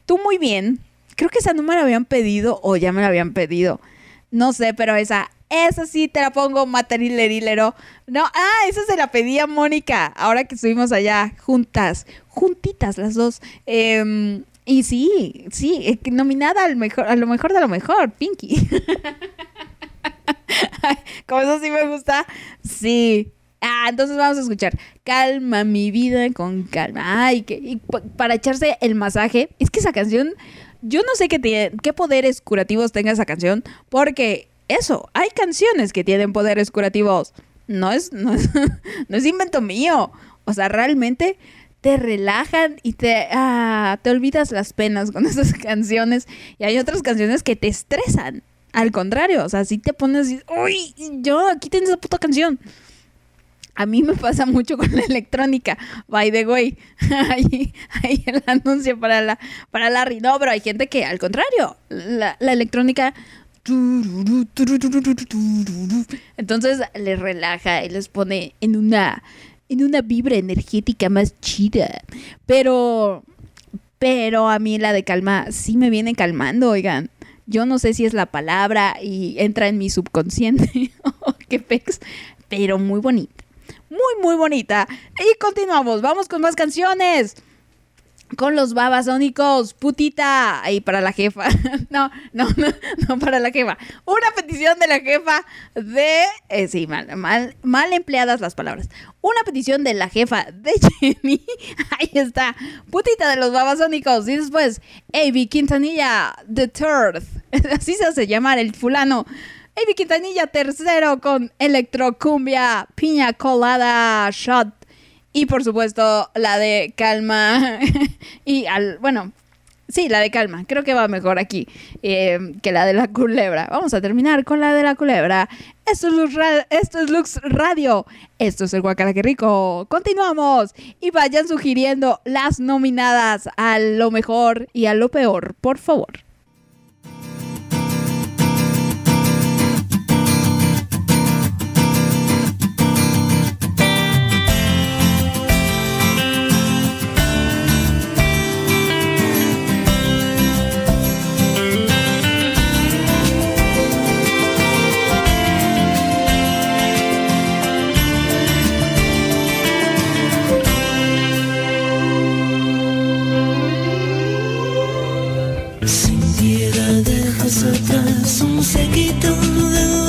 Tú muy bien. Creo que esa no me la habían pedido o ya me la habían pedido. No sé, pero esa, esa sí te la pongo materilerilero. No, ah, esa se la pedí a Mónica, ahora que estuvimos allá juntas, juntitas las dos. Em, y sí, sí, eh, nominada al mejor, a lo mejor de lo mejor, Pinky. Como eso sí me gusta. Sí. Ah, entonces vamos a escuchar Calma mi vida con calma. Ay, que y pa- para echarse el masaje. Es que esa canción, yo no sé qué, poderes curativos tenga esa canción, porque eso, hay canciones que tienen poderes curativos. No es, no es, no es invento mío. O sea, realmente te relajan y te, ah, te olvidas las penas con esas canciones. Y hay otras canciones que te estresan. Al contrario, o sea, si te pones, uy, yo, aquí tienes esa puta canción. A mí me pasa mucho con la electrónica, by the way. ahí, ahí el anuncio para la para Larry. No, pero hay gente que al contrario, la, la electrónica entonces les relaja y les pone en una en una vibra energética más chida. Pero pero a mí la de calma sí me viene calmando, oigan. Yo no sé si es la palabra y entra en mi subconsciente o qué pex, pero muy bonita. Muy, muy bonita. Y continuamos, vamos con más canciones. Con los babasónicos, putita. Ahí para la jefa. No, no, no, no para la jefa. Una petición de la jefa de. eh, sí, mal, mal, mal empleadas las palabras. Una petición de la jefa de Jenny. Ahí está. Putita de los babasónicos. Y después, AB Quintanilla, The Third. Así se hace llamar el fulano. AB Quintanilla tercero con Electrocumbia, Piña Colada, Shot. Y por supuesto, la de Calma. y al, bueno, sí, la de Calma. Creo que va mejor aquí eh, que la de la culebra. Vamos a terminar con la de la culebra. Esto es Lux, esto es Lux Radio. Esto es el Guacala Rico. Continuamos. Y vayan sugiriendo las nominadas a lo mejor y a lo peor, por favor. Sequito de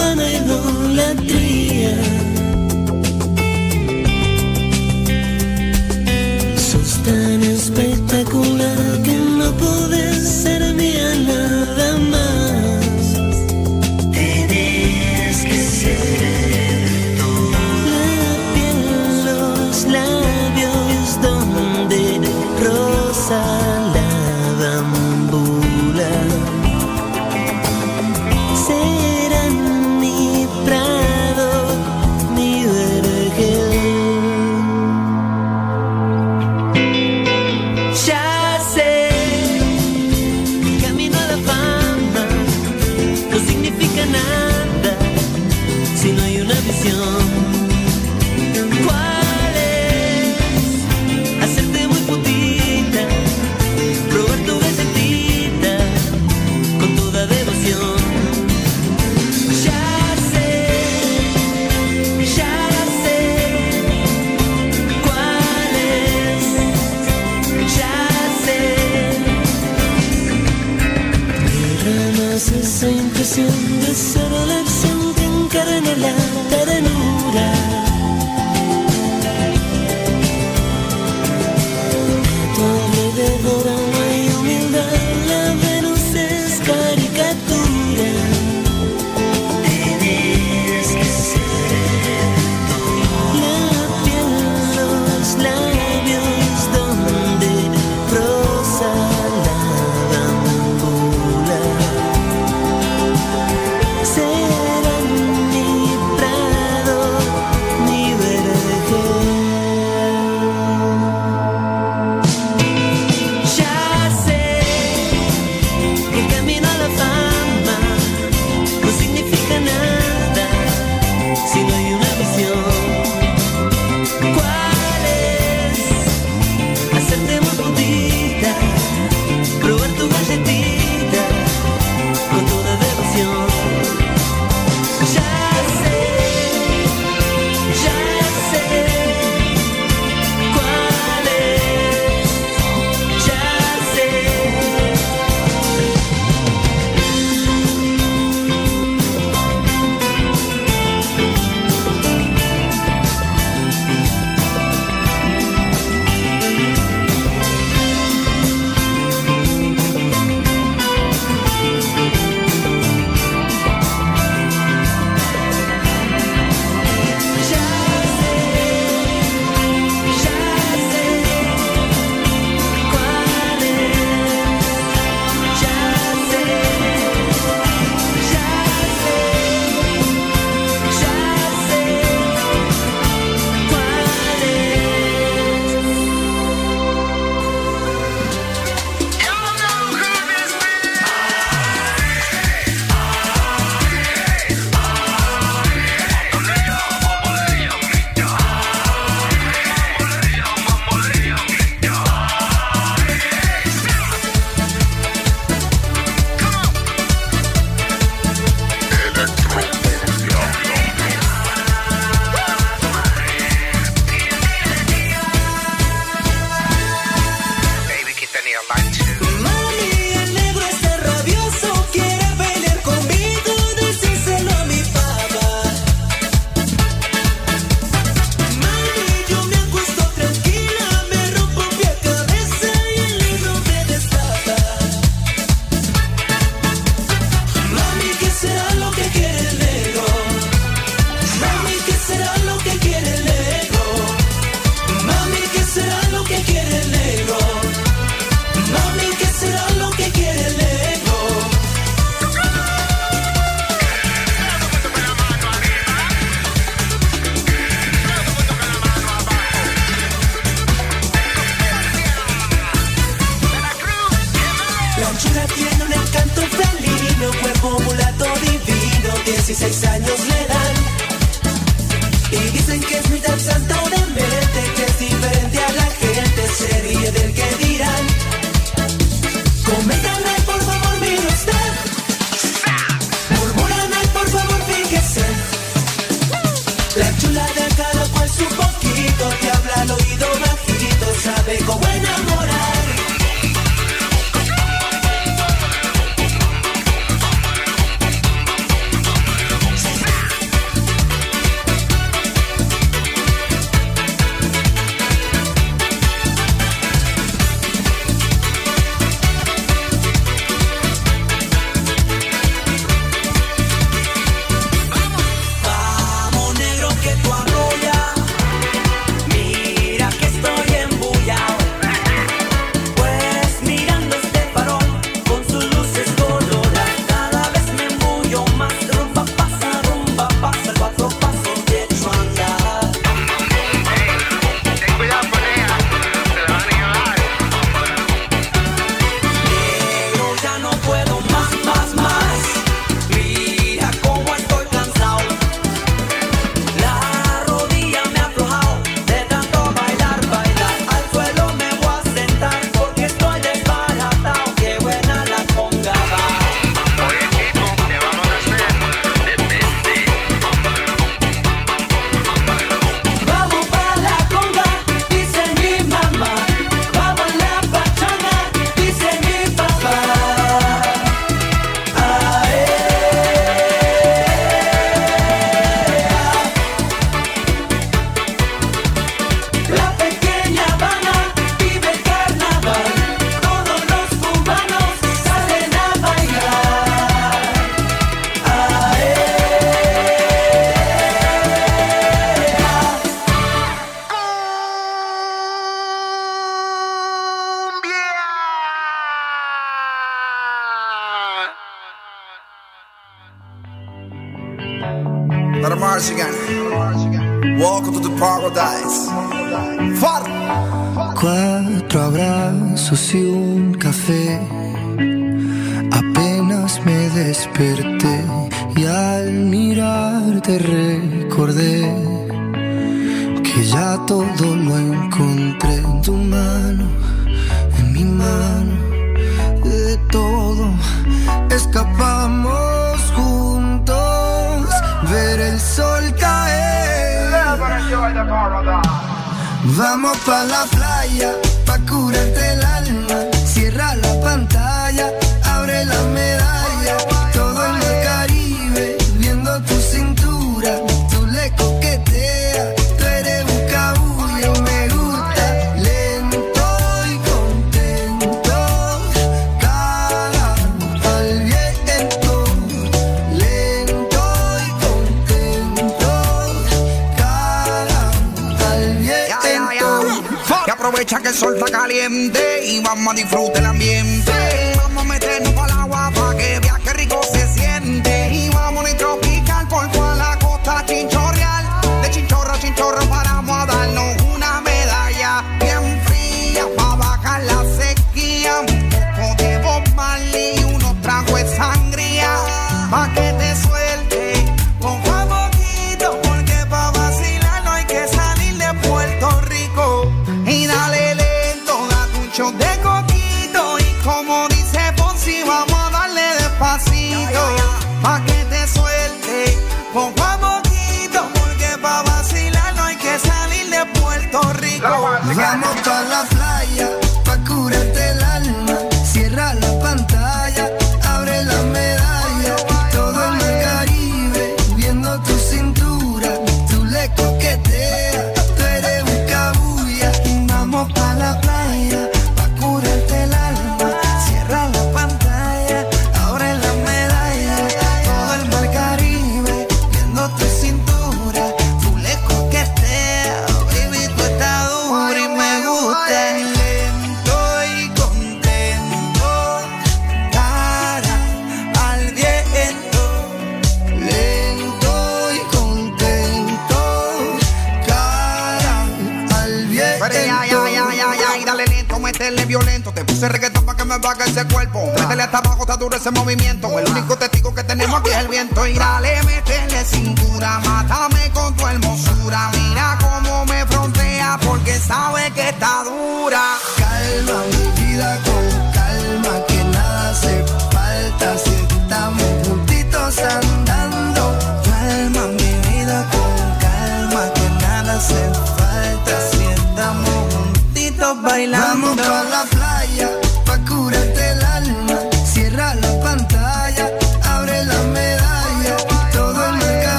métele violento. Te puse reggaetón para que me baje ese cuerpo. Métele hasta abajo, está duro ese movimiento. El único testigo que tenemos aquí es el viento. Y dale, métele cintura, mátame con tu hermosura. Mira cómo me frontea porque sabe que está dura. Calma mi vida con calma, que nada hace falta si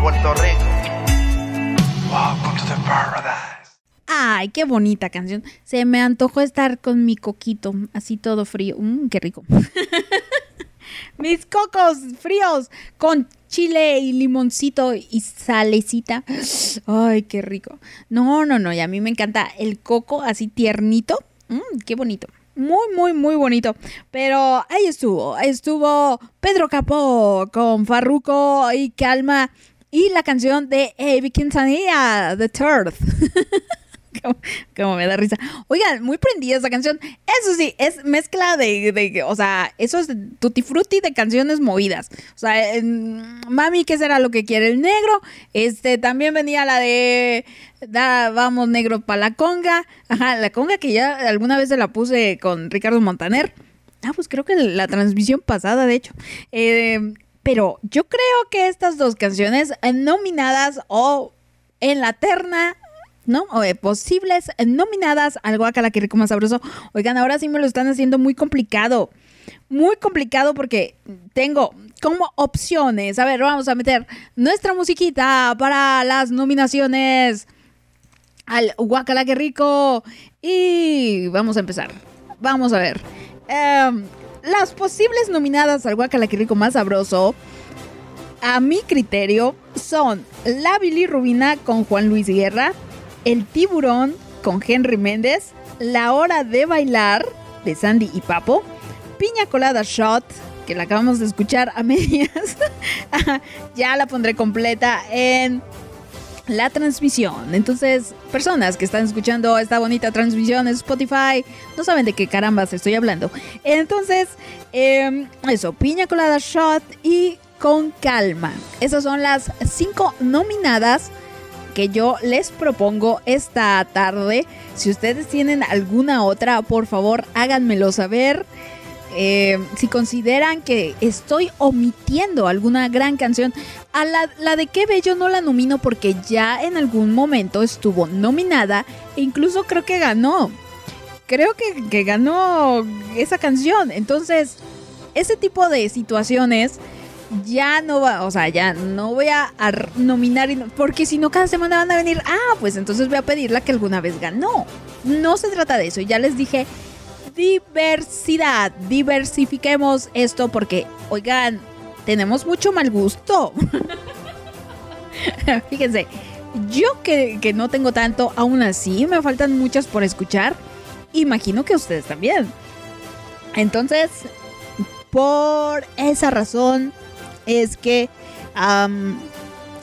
Puerto Rico. Welcome to the paradise. Ay, qué bonita canción. Se me antojó estar con mi coquito, así todo frío. Mmm, qué rico. Mis cocos fríos con chile y limoncito y salecita. Ay, qué rico. No, no, no, y a mí me encanta el coco así tiernito. Mmm, qué bonito. Muy, muy, muy bonito. Pero ahí estuvo. Estuvo Pedro Capó con Farruko y Calma. Y la canción de Avi Quintanilla, The Turf. como, me da risa. Oigan, muy prendida esa canción. Eso sí, es mezcla de, o sea, eso es tutti frutti de canciones movidas. O sea, mami, ¿qué será lo que quiere el negro? Este, también venía la de, vamos negro para la conga. Ajá, la conga que ya alguna vez se la puse con Ricardo Montaner. Ah, pues creo que la transmisión pasada, de hecho. Eh, pero yo creo que estas dos canciones eh, nominadas o en la terna, ¿no? O eh, posibles nominadas al Guacala que rico más sabroso. Oigan, ahora sí me lo están haciendo muy complicado. Muy complicado porque tengo como opciones. A ver, vamos a meter nuestra musiquita para las nominaciones al Guacala que rico. Y vamos a empezar. Vamos a ver. Em, las posibles nominadas al Guacala rico más sabroso, a mi criterio, son La Bilirrubina con Juan Luis Guerra, El Tiburón con Henry Méndez, La Hora de Bailar de Sandy y Papo, Piña Colada Shot, que la acabamos de escuchar a medias. ya la pondré completa en la transmisión. Entonces, personas que están escuchando esta bonita transmisión en Spotify, no saben de qué carambas estoy hablando. Entonces, eh, eso, piña colada shot y con calma. Esas son las cinco nominadas que yo les propongo esta tarde. Si ustedes tienen alguna otra, por favor, háganmelo saber. Eh, si consideran que estoy omitiendo alguna gran canción, a la, la de Qué Bello no la nomino porque ya en algún momento estuvo nominada e incluso creo que ganó. Creo que, que ganó esa canción. Entonces, ese tipo de situaciones ya no va, o sea, ya no voy a, a nominar, porque si no cada semana van a venir, ah, pues entonces voy a pedirla que alguna vez ganó. No se trata de eso, ya les dije, diversidad, diversifiquemos esto porque, oigan, tenemos mucho mal gusto. Fíjense, yo que, que no tengo tanto, aún así me faltan muchas por escuchar, imagino que ustedes también. Entonces, por esa razón es que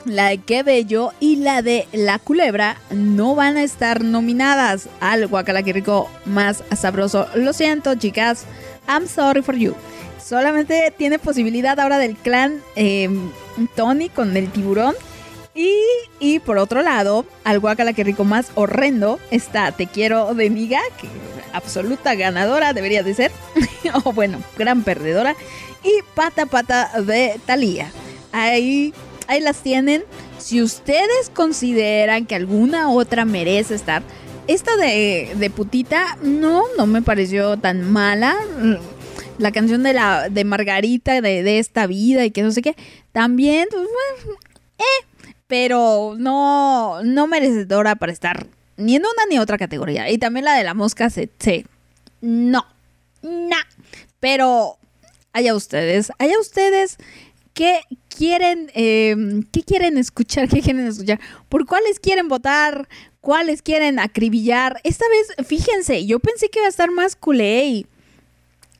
la de Qué Bello y la de La Culebra no van a estar nominadas al Guacalaquirico más sabroso. Lo siento, chicas. I'm sorry for you. Solamente tiene posibilidad ahora del clan eh, Tony con el tiburón. Y, y por otro lado, al Guacalaquirico más horrendo está Te Quiero de Miga, que absoluta ganadora debería de ser. o bueno, gran perdedora. Y Pata Pata de Thalía. Ahí, ahí las tienen. Si ustedes consideran que alguna otra merece estar, esta de, de putita no, no me pareció tan mala. La canción de la de Margarita de, de esta vida y que no sé qué, también, pues, eh, pero no, no merecedora para estar ni en una ni otra categoría. Y también la de la mosca se, se- no, no. Pero allá ustedes, allá ustedes, ¿qué quieren, eh, qué quieren escuchar? ¿Qué quieren escuchar? ¿Por cuáles quieren votar? ¿Cuáles quieren acribillar? Esta vez, fíjense, yo pensé que iba a estar más culé.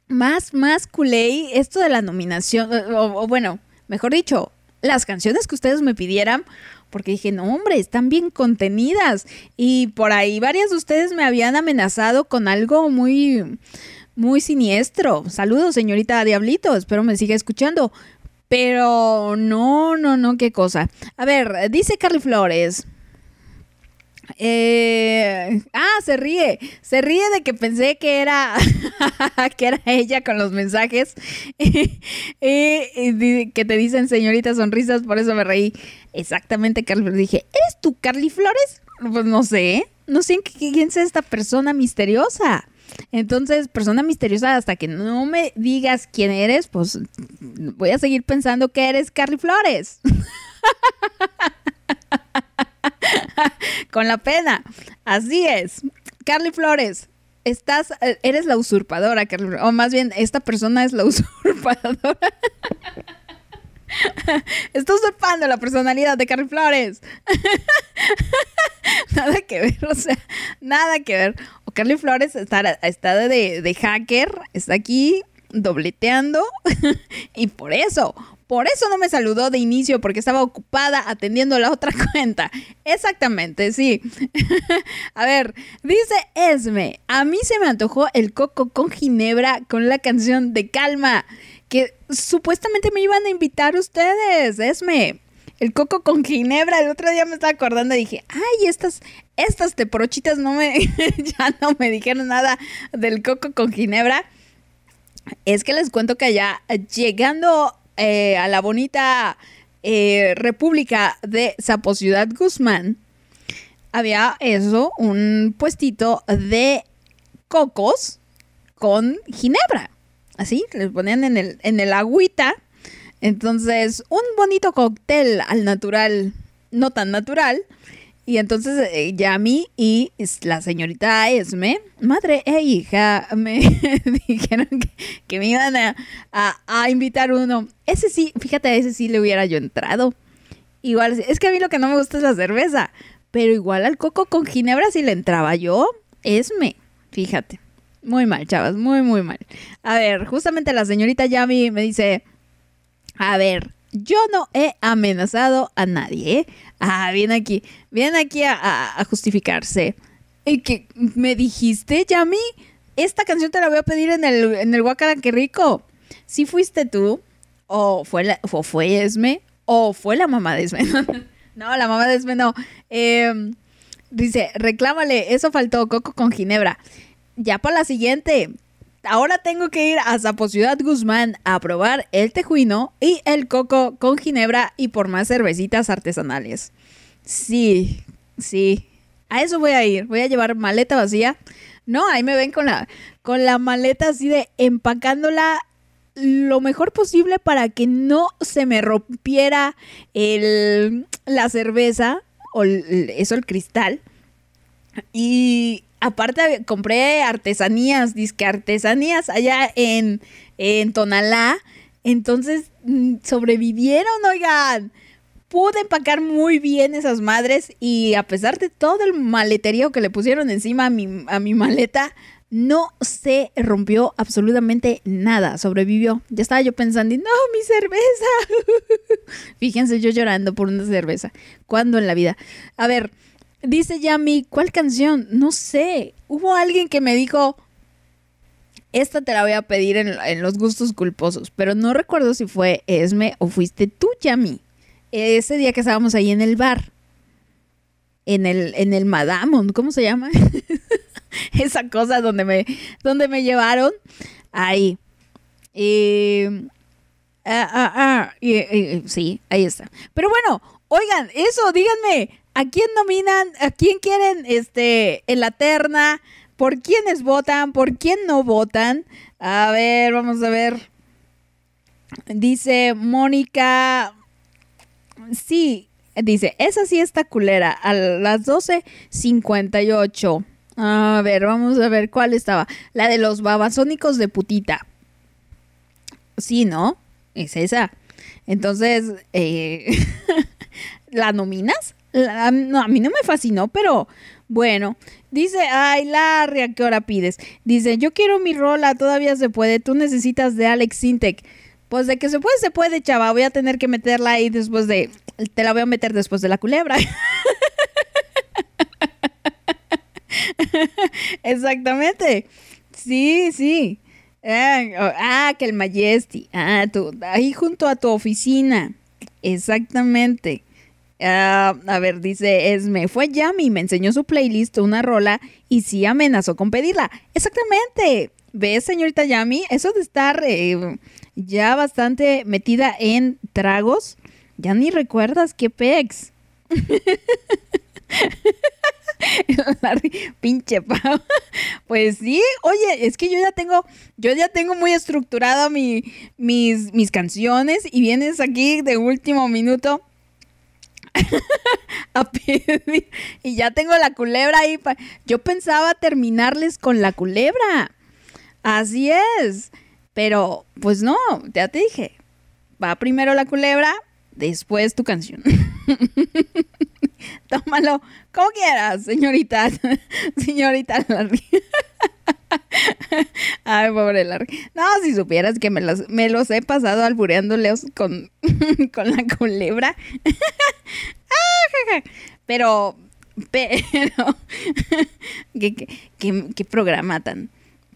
Más, más culé esto de la nominación. O bueno, mejor dicho, las canciones que ustedes me pidieran. Porque dije, no, hombre, están bien contenidas. Y por ahí varias de ustedes me habían amenazado con algo muy, muy siniestro. Saludos, señorita Diablito. Espero me siga escuchando. Pero no, no, no, qué cosa. A ver, dice Carly Flores. Eh, ah, se ríe. Se ríe de que pensé que era que era ella con los mensajes di- que te dicen señorita sonrisas, por eso me reí. Exactamente, Carly. Flores. Dije, ¿eres tú, Carly Flores? Pues no sé. No sé qui- quién es esta persona misteriosa. Entonces, persona misteriosa, hasta que no me digas quién eres, pues voy a seguir pensando que eres Carly Flores. Con la pena. Así es. Carly Flores, estás, eh, eres la usurpadora, Carly. O más bien, esta persona es la usurpadora. Está usurpando la personalidad de Carly Flores. nada que ver, o sea, nada que ver. Carly Flores está, de hacker, está aquí dobleteando y por eso, por eso no me saludó de inicio porque estaba ocupada atendiendo la otra cuenta. Exactamente, sí. a ver, dice Esme, a mí se me antojó el coco con ginebra con la canción de Calma que supuestamente me iban a invitar ustedes, Esme. El coco con ginebra, el otro día me estaba acordando y dije, ay, estas, estas teporochitas no me, ya no me dijeron nada del coco con ginebra. Es que les cuento que allá, llegando eh, a la bonita eh, República de Zapo Ciudad Guzmán, había eso, un puestito de cocos con ginebra. Así, les ponían en el, en el agüita. Entonces, un bonito cóctel al natural, no tan natural. Y entonces eh, Yami y la señorita Esme, madre e hija, me dijeron que, me iban a, a- a invitar uno. Ese sí, fíjate, a ese sí le hubiera yo entrado. Igual, es que a mí lo que no me gusta es la cerveza. Pero igual al coco con ginebra si le entraba yo, Esme, fíjate. Muy mal, chavas, muy, muy mal. A ver, justamente la señorita Yami me dice, a ver, yo no he amenazado a nadie, ¿eh? Ah, viene aquí, viene aquí a, justificarse. ¿Y que me dijiste, Yami? Esta canción te la voy a pedir en el, en el Guacara, qué rico. Si fuiste tú, o fue, o fue Esme, o fue la mamá de Esme. no, la mamá de Esme no. Em, dice, reclámale, eso faltó, coco con ginebra. Ya para la siguiente. Ahora tengo que ir a Zapo Ciudad Guzmán a probar el tejuino y el coco con ginebra y por más cervecitas artesanales. Sí, sí. A eso voy a ir. Voy a llevar maleta vacía. No, ahí me ven con la, con la maleta así de empacándola lo mejor posible para que no se me rompiera el, la cerveza o eso, el cristal. Y aparte compré artesanías, disque artesanías allá en, en Tonalá. Entonces mm, sobrevivieron, oigan. Pude empacar muy bien esas madres y a pesar de todo el maleterío que le pusieron encima a mi, a mi maleta, no se rompió absolutamente nada, sobrevivió. Ya estaba yo pensando, no, mi cerveza. Fíjense yo llorando por una cerveza. ¿Cuándo en la vida? A ver, dice Yami, ¿cuál canción? No sé. Hubo alguien que me dijo, esta te la voy a pedir en, los gustos culposos, pero no recuerdo si fue Esme o fuiste tú, Yami. Ese día que estábamos ahí en el bar. En el, en el Madamon, ¿cómo se llama? Esa cosa donde me, donde me llevaron. Ahí. Ah, ah, ah, sí, ahí está. Pero bueno, oigan, eso, díganme, ¿a quién nominan? ¿A quién quieren este, en la terna? ¿Por quiénes votan? ¿Por quién no votan? A ver, vamos a ver. Dice Mónica. Sí, Dice, esa sí está culera, a las 12.58. A ver, vamos a ver cuál estaba. La de los babasónicos de putita. Sí, ¿no? Es esa. Entonces, eh, ¿la nominas? No, a mí no me fascinó, pero bueno. Dice, ay, Larry, ¿a qué hora pides? Dice, yo quiero mi rola, todavía se puede. Tú necesitas de Alex Sintek. Pues de que se puede, se puede, chava. Voy a tener que meterla ahí después de. Te la voy a meter después de la culebra. Exactamente. Sí, sí. Ah, ah, que el Majesty. Ah, tú, ahí junto a tu oficina. Exactamente. Ah, a ver, dice Esme, fue Yami, me enseñó su playlist, una rola, y sí amenazó con pedirla. Exactamente. ¿Ves, señorita Yami? Eso de estar eh, ya bastante metida en tragos, ya ni recuerdas qué pex. Pinche pavo. Pues sí, oye, es que yo ya tengo, yo ya tengo muy estructurada mi, mis, mis canciones y vienes aquí de último minuto y ya tengo la culebra ahí. Yo pensaba terminarles con la culebra. Así es. Pero, pues no, ya te dije. Va primero la culebra, después tu canción. Tómalo como quieras, señorita. señorita Larry. Ay, pobre Larry. No, si supieras que me los, me los he pasado albureándoles con, con la culebra. pero, pero, ¿qué, qué, qué- qué programa tan,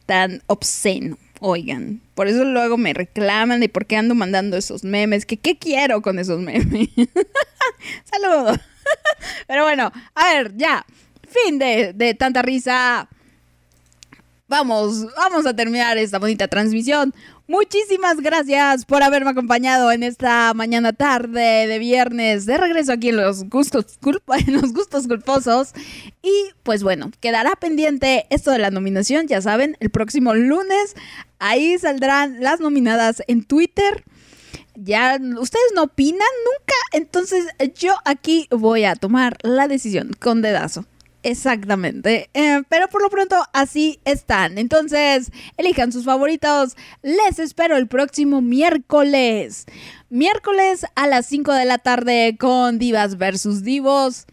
tan obsceno. Oigan, por eso luego me reclaman de por qué ando mandando esos memes, que qué quiero con esos memes. Saludos. Pero bueno, a ver, ya. Fin de, de tanta risa. Vamos, vamos a terminar esta bonita transmisión. Muchísimas gracias por haberme acompañado en esta mañana tarde de viernes de regreso aquí en los gustos culpa, en los gustos culposos. Y pues bueno, quedará pendiente esto de la nominación, ya saben, el próximo lunes ahí saldrán las nominadas en Twitter. Ya ustedes no opinan nunca, entonces yo aquí voy a tomar la decisión con dedazo. Exactamente. Eh, pero por lo pronto así están. Entonces, elijan sus favoritos. Les espero el próximo miércoles. Miércoles a las 5 de la tarde con Divas versus Divos.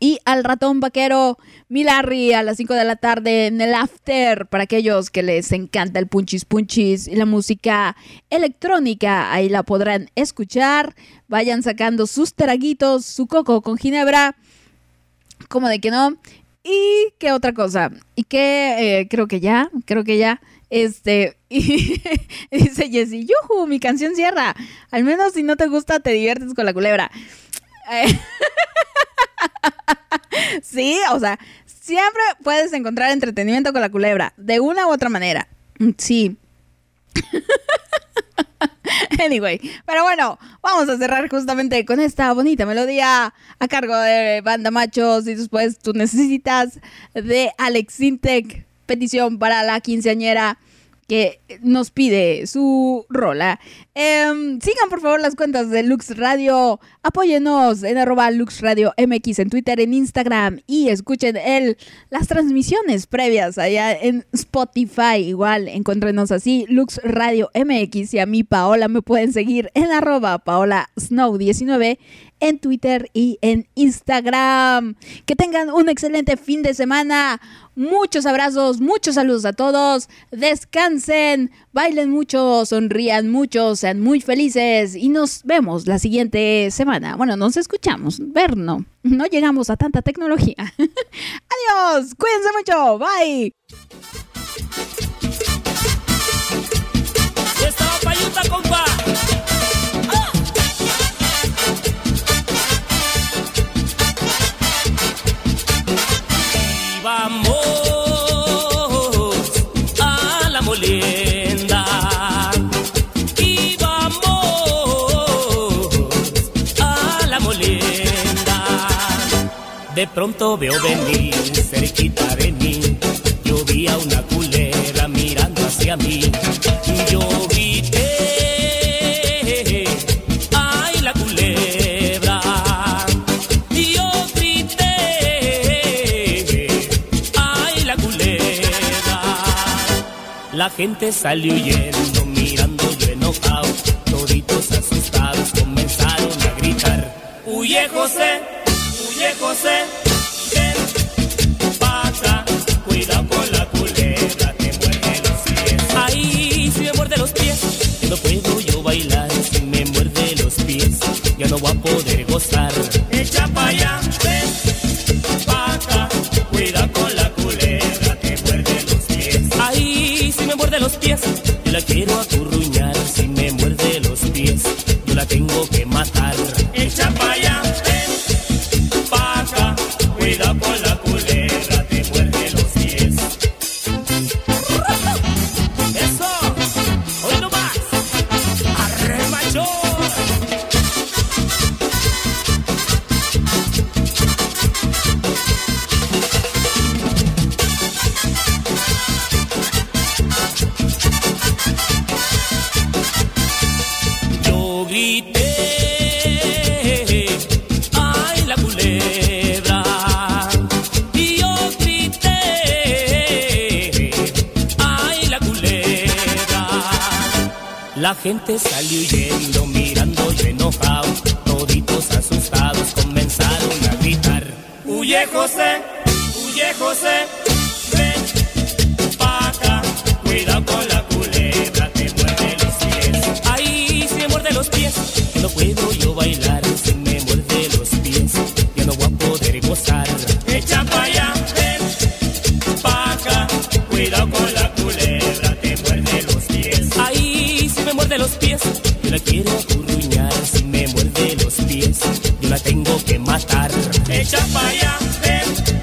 Y al ratón vaquero Milarri a las 5 de la tarde en el after para aquellos que les encanta el punchis punchis y la música electrónica. Ahí la podrán escuchar. Vayan sacando sus traguitos, su coco con ginebra. Como de que no. Y qué otra cosa. Y que eh, creo que ya, creo que ya. Este, y dice Jessie, yuju, mi canción cierra. Al menos si no te gusta, te diviertes con la culebra. Sí, o sea, siempre puedes encontrar entretenimiento con la culebra, de una u otra manera. Mm, Sí. Anyway, pero bueno, vamos a cerrar justamente con esta bonita melodía a cargo de Banda Machos. Y después tú necesitas de Alex Sintek, petición para la quinceañera que nos pide su rola. Em, sigan por favor las cuentas de Lux Radio, apóyenos en arroba Lux Radio MX en Twitter, en Instagram y escuchen el, las transmisiones previas allá en Spotify. Igual encuéntrenos así, Lux Radio MX y a mí Paola me pueden seguir en arroba Paola Snow 19 en Twitter y en Instagram. Que tengan un excelente fin de semana. Muchos abrazos, muchos saludos a todos. Descansen, bailen mucho, sonrían mucho, sean muy felices y nos vemos la siguiente semana. Bueno, nos escuchamos, ver no. No llegamos a tanta tecnología. Adiós, cuídense mucho, bye. Vamos a la molienda. Y vamos a la molienda. De pronto veo venir cerquita de mí. Yo vi a una culera mirando hacia mí. Y yo grité, gente salió huyendo, mirando yo enojado. Toditos asustados comenzaron a gritar. Huye José, huye José, ven pa' acá. Cuidado con la culebra, te muerde los pies. Ay, si me muerde los pies, no puedo yo bailar. Si me muerde los pies, ya no voy a poder gozar. Echa pa' allá, muerde los pies, yo la quiero acurruñar. Si me muerde los pies, yo la tengo que matar. La gente salió huyendo, mirando yo enojado. Toditos asustados comenzaron a gritar. Huye José, huye José, ven pa' acá. Cuidado con la culebra, te muerde los pies. Ay, si me muerde los pies, no puedo yo bailar. Si me muerde los pies, ya no voy a poder gozar. Echa pa' allá, ven pa' acá. Cuidado con la muerde los pies, yo la quiero acurruñar. Si me muerde los pies, yo la tengo que matar. Echa pa' allá, ven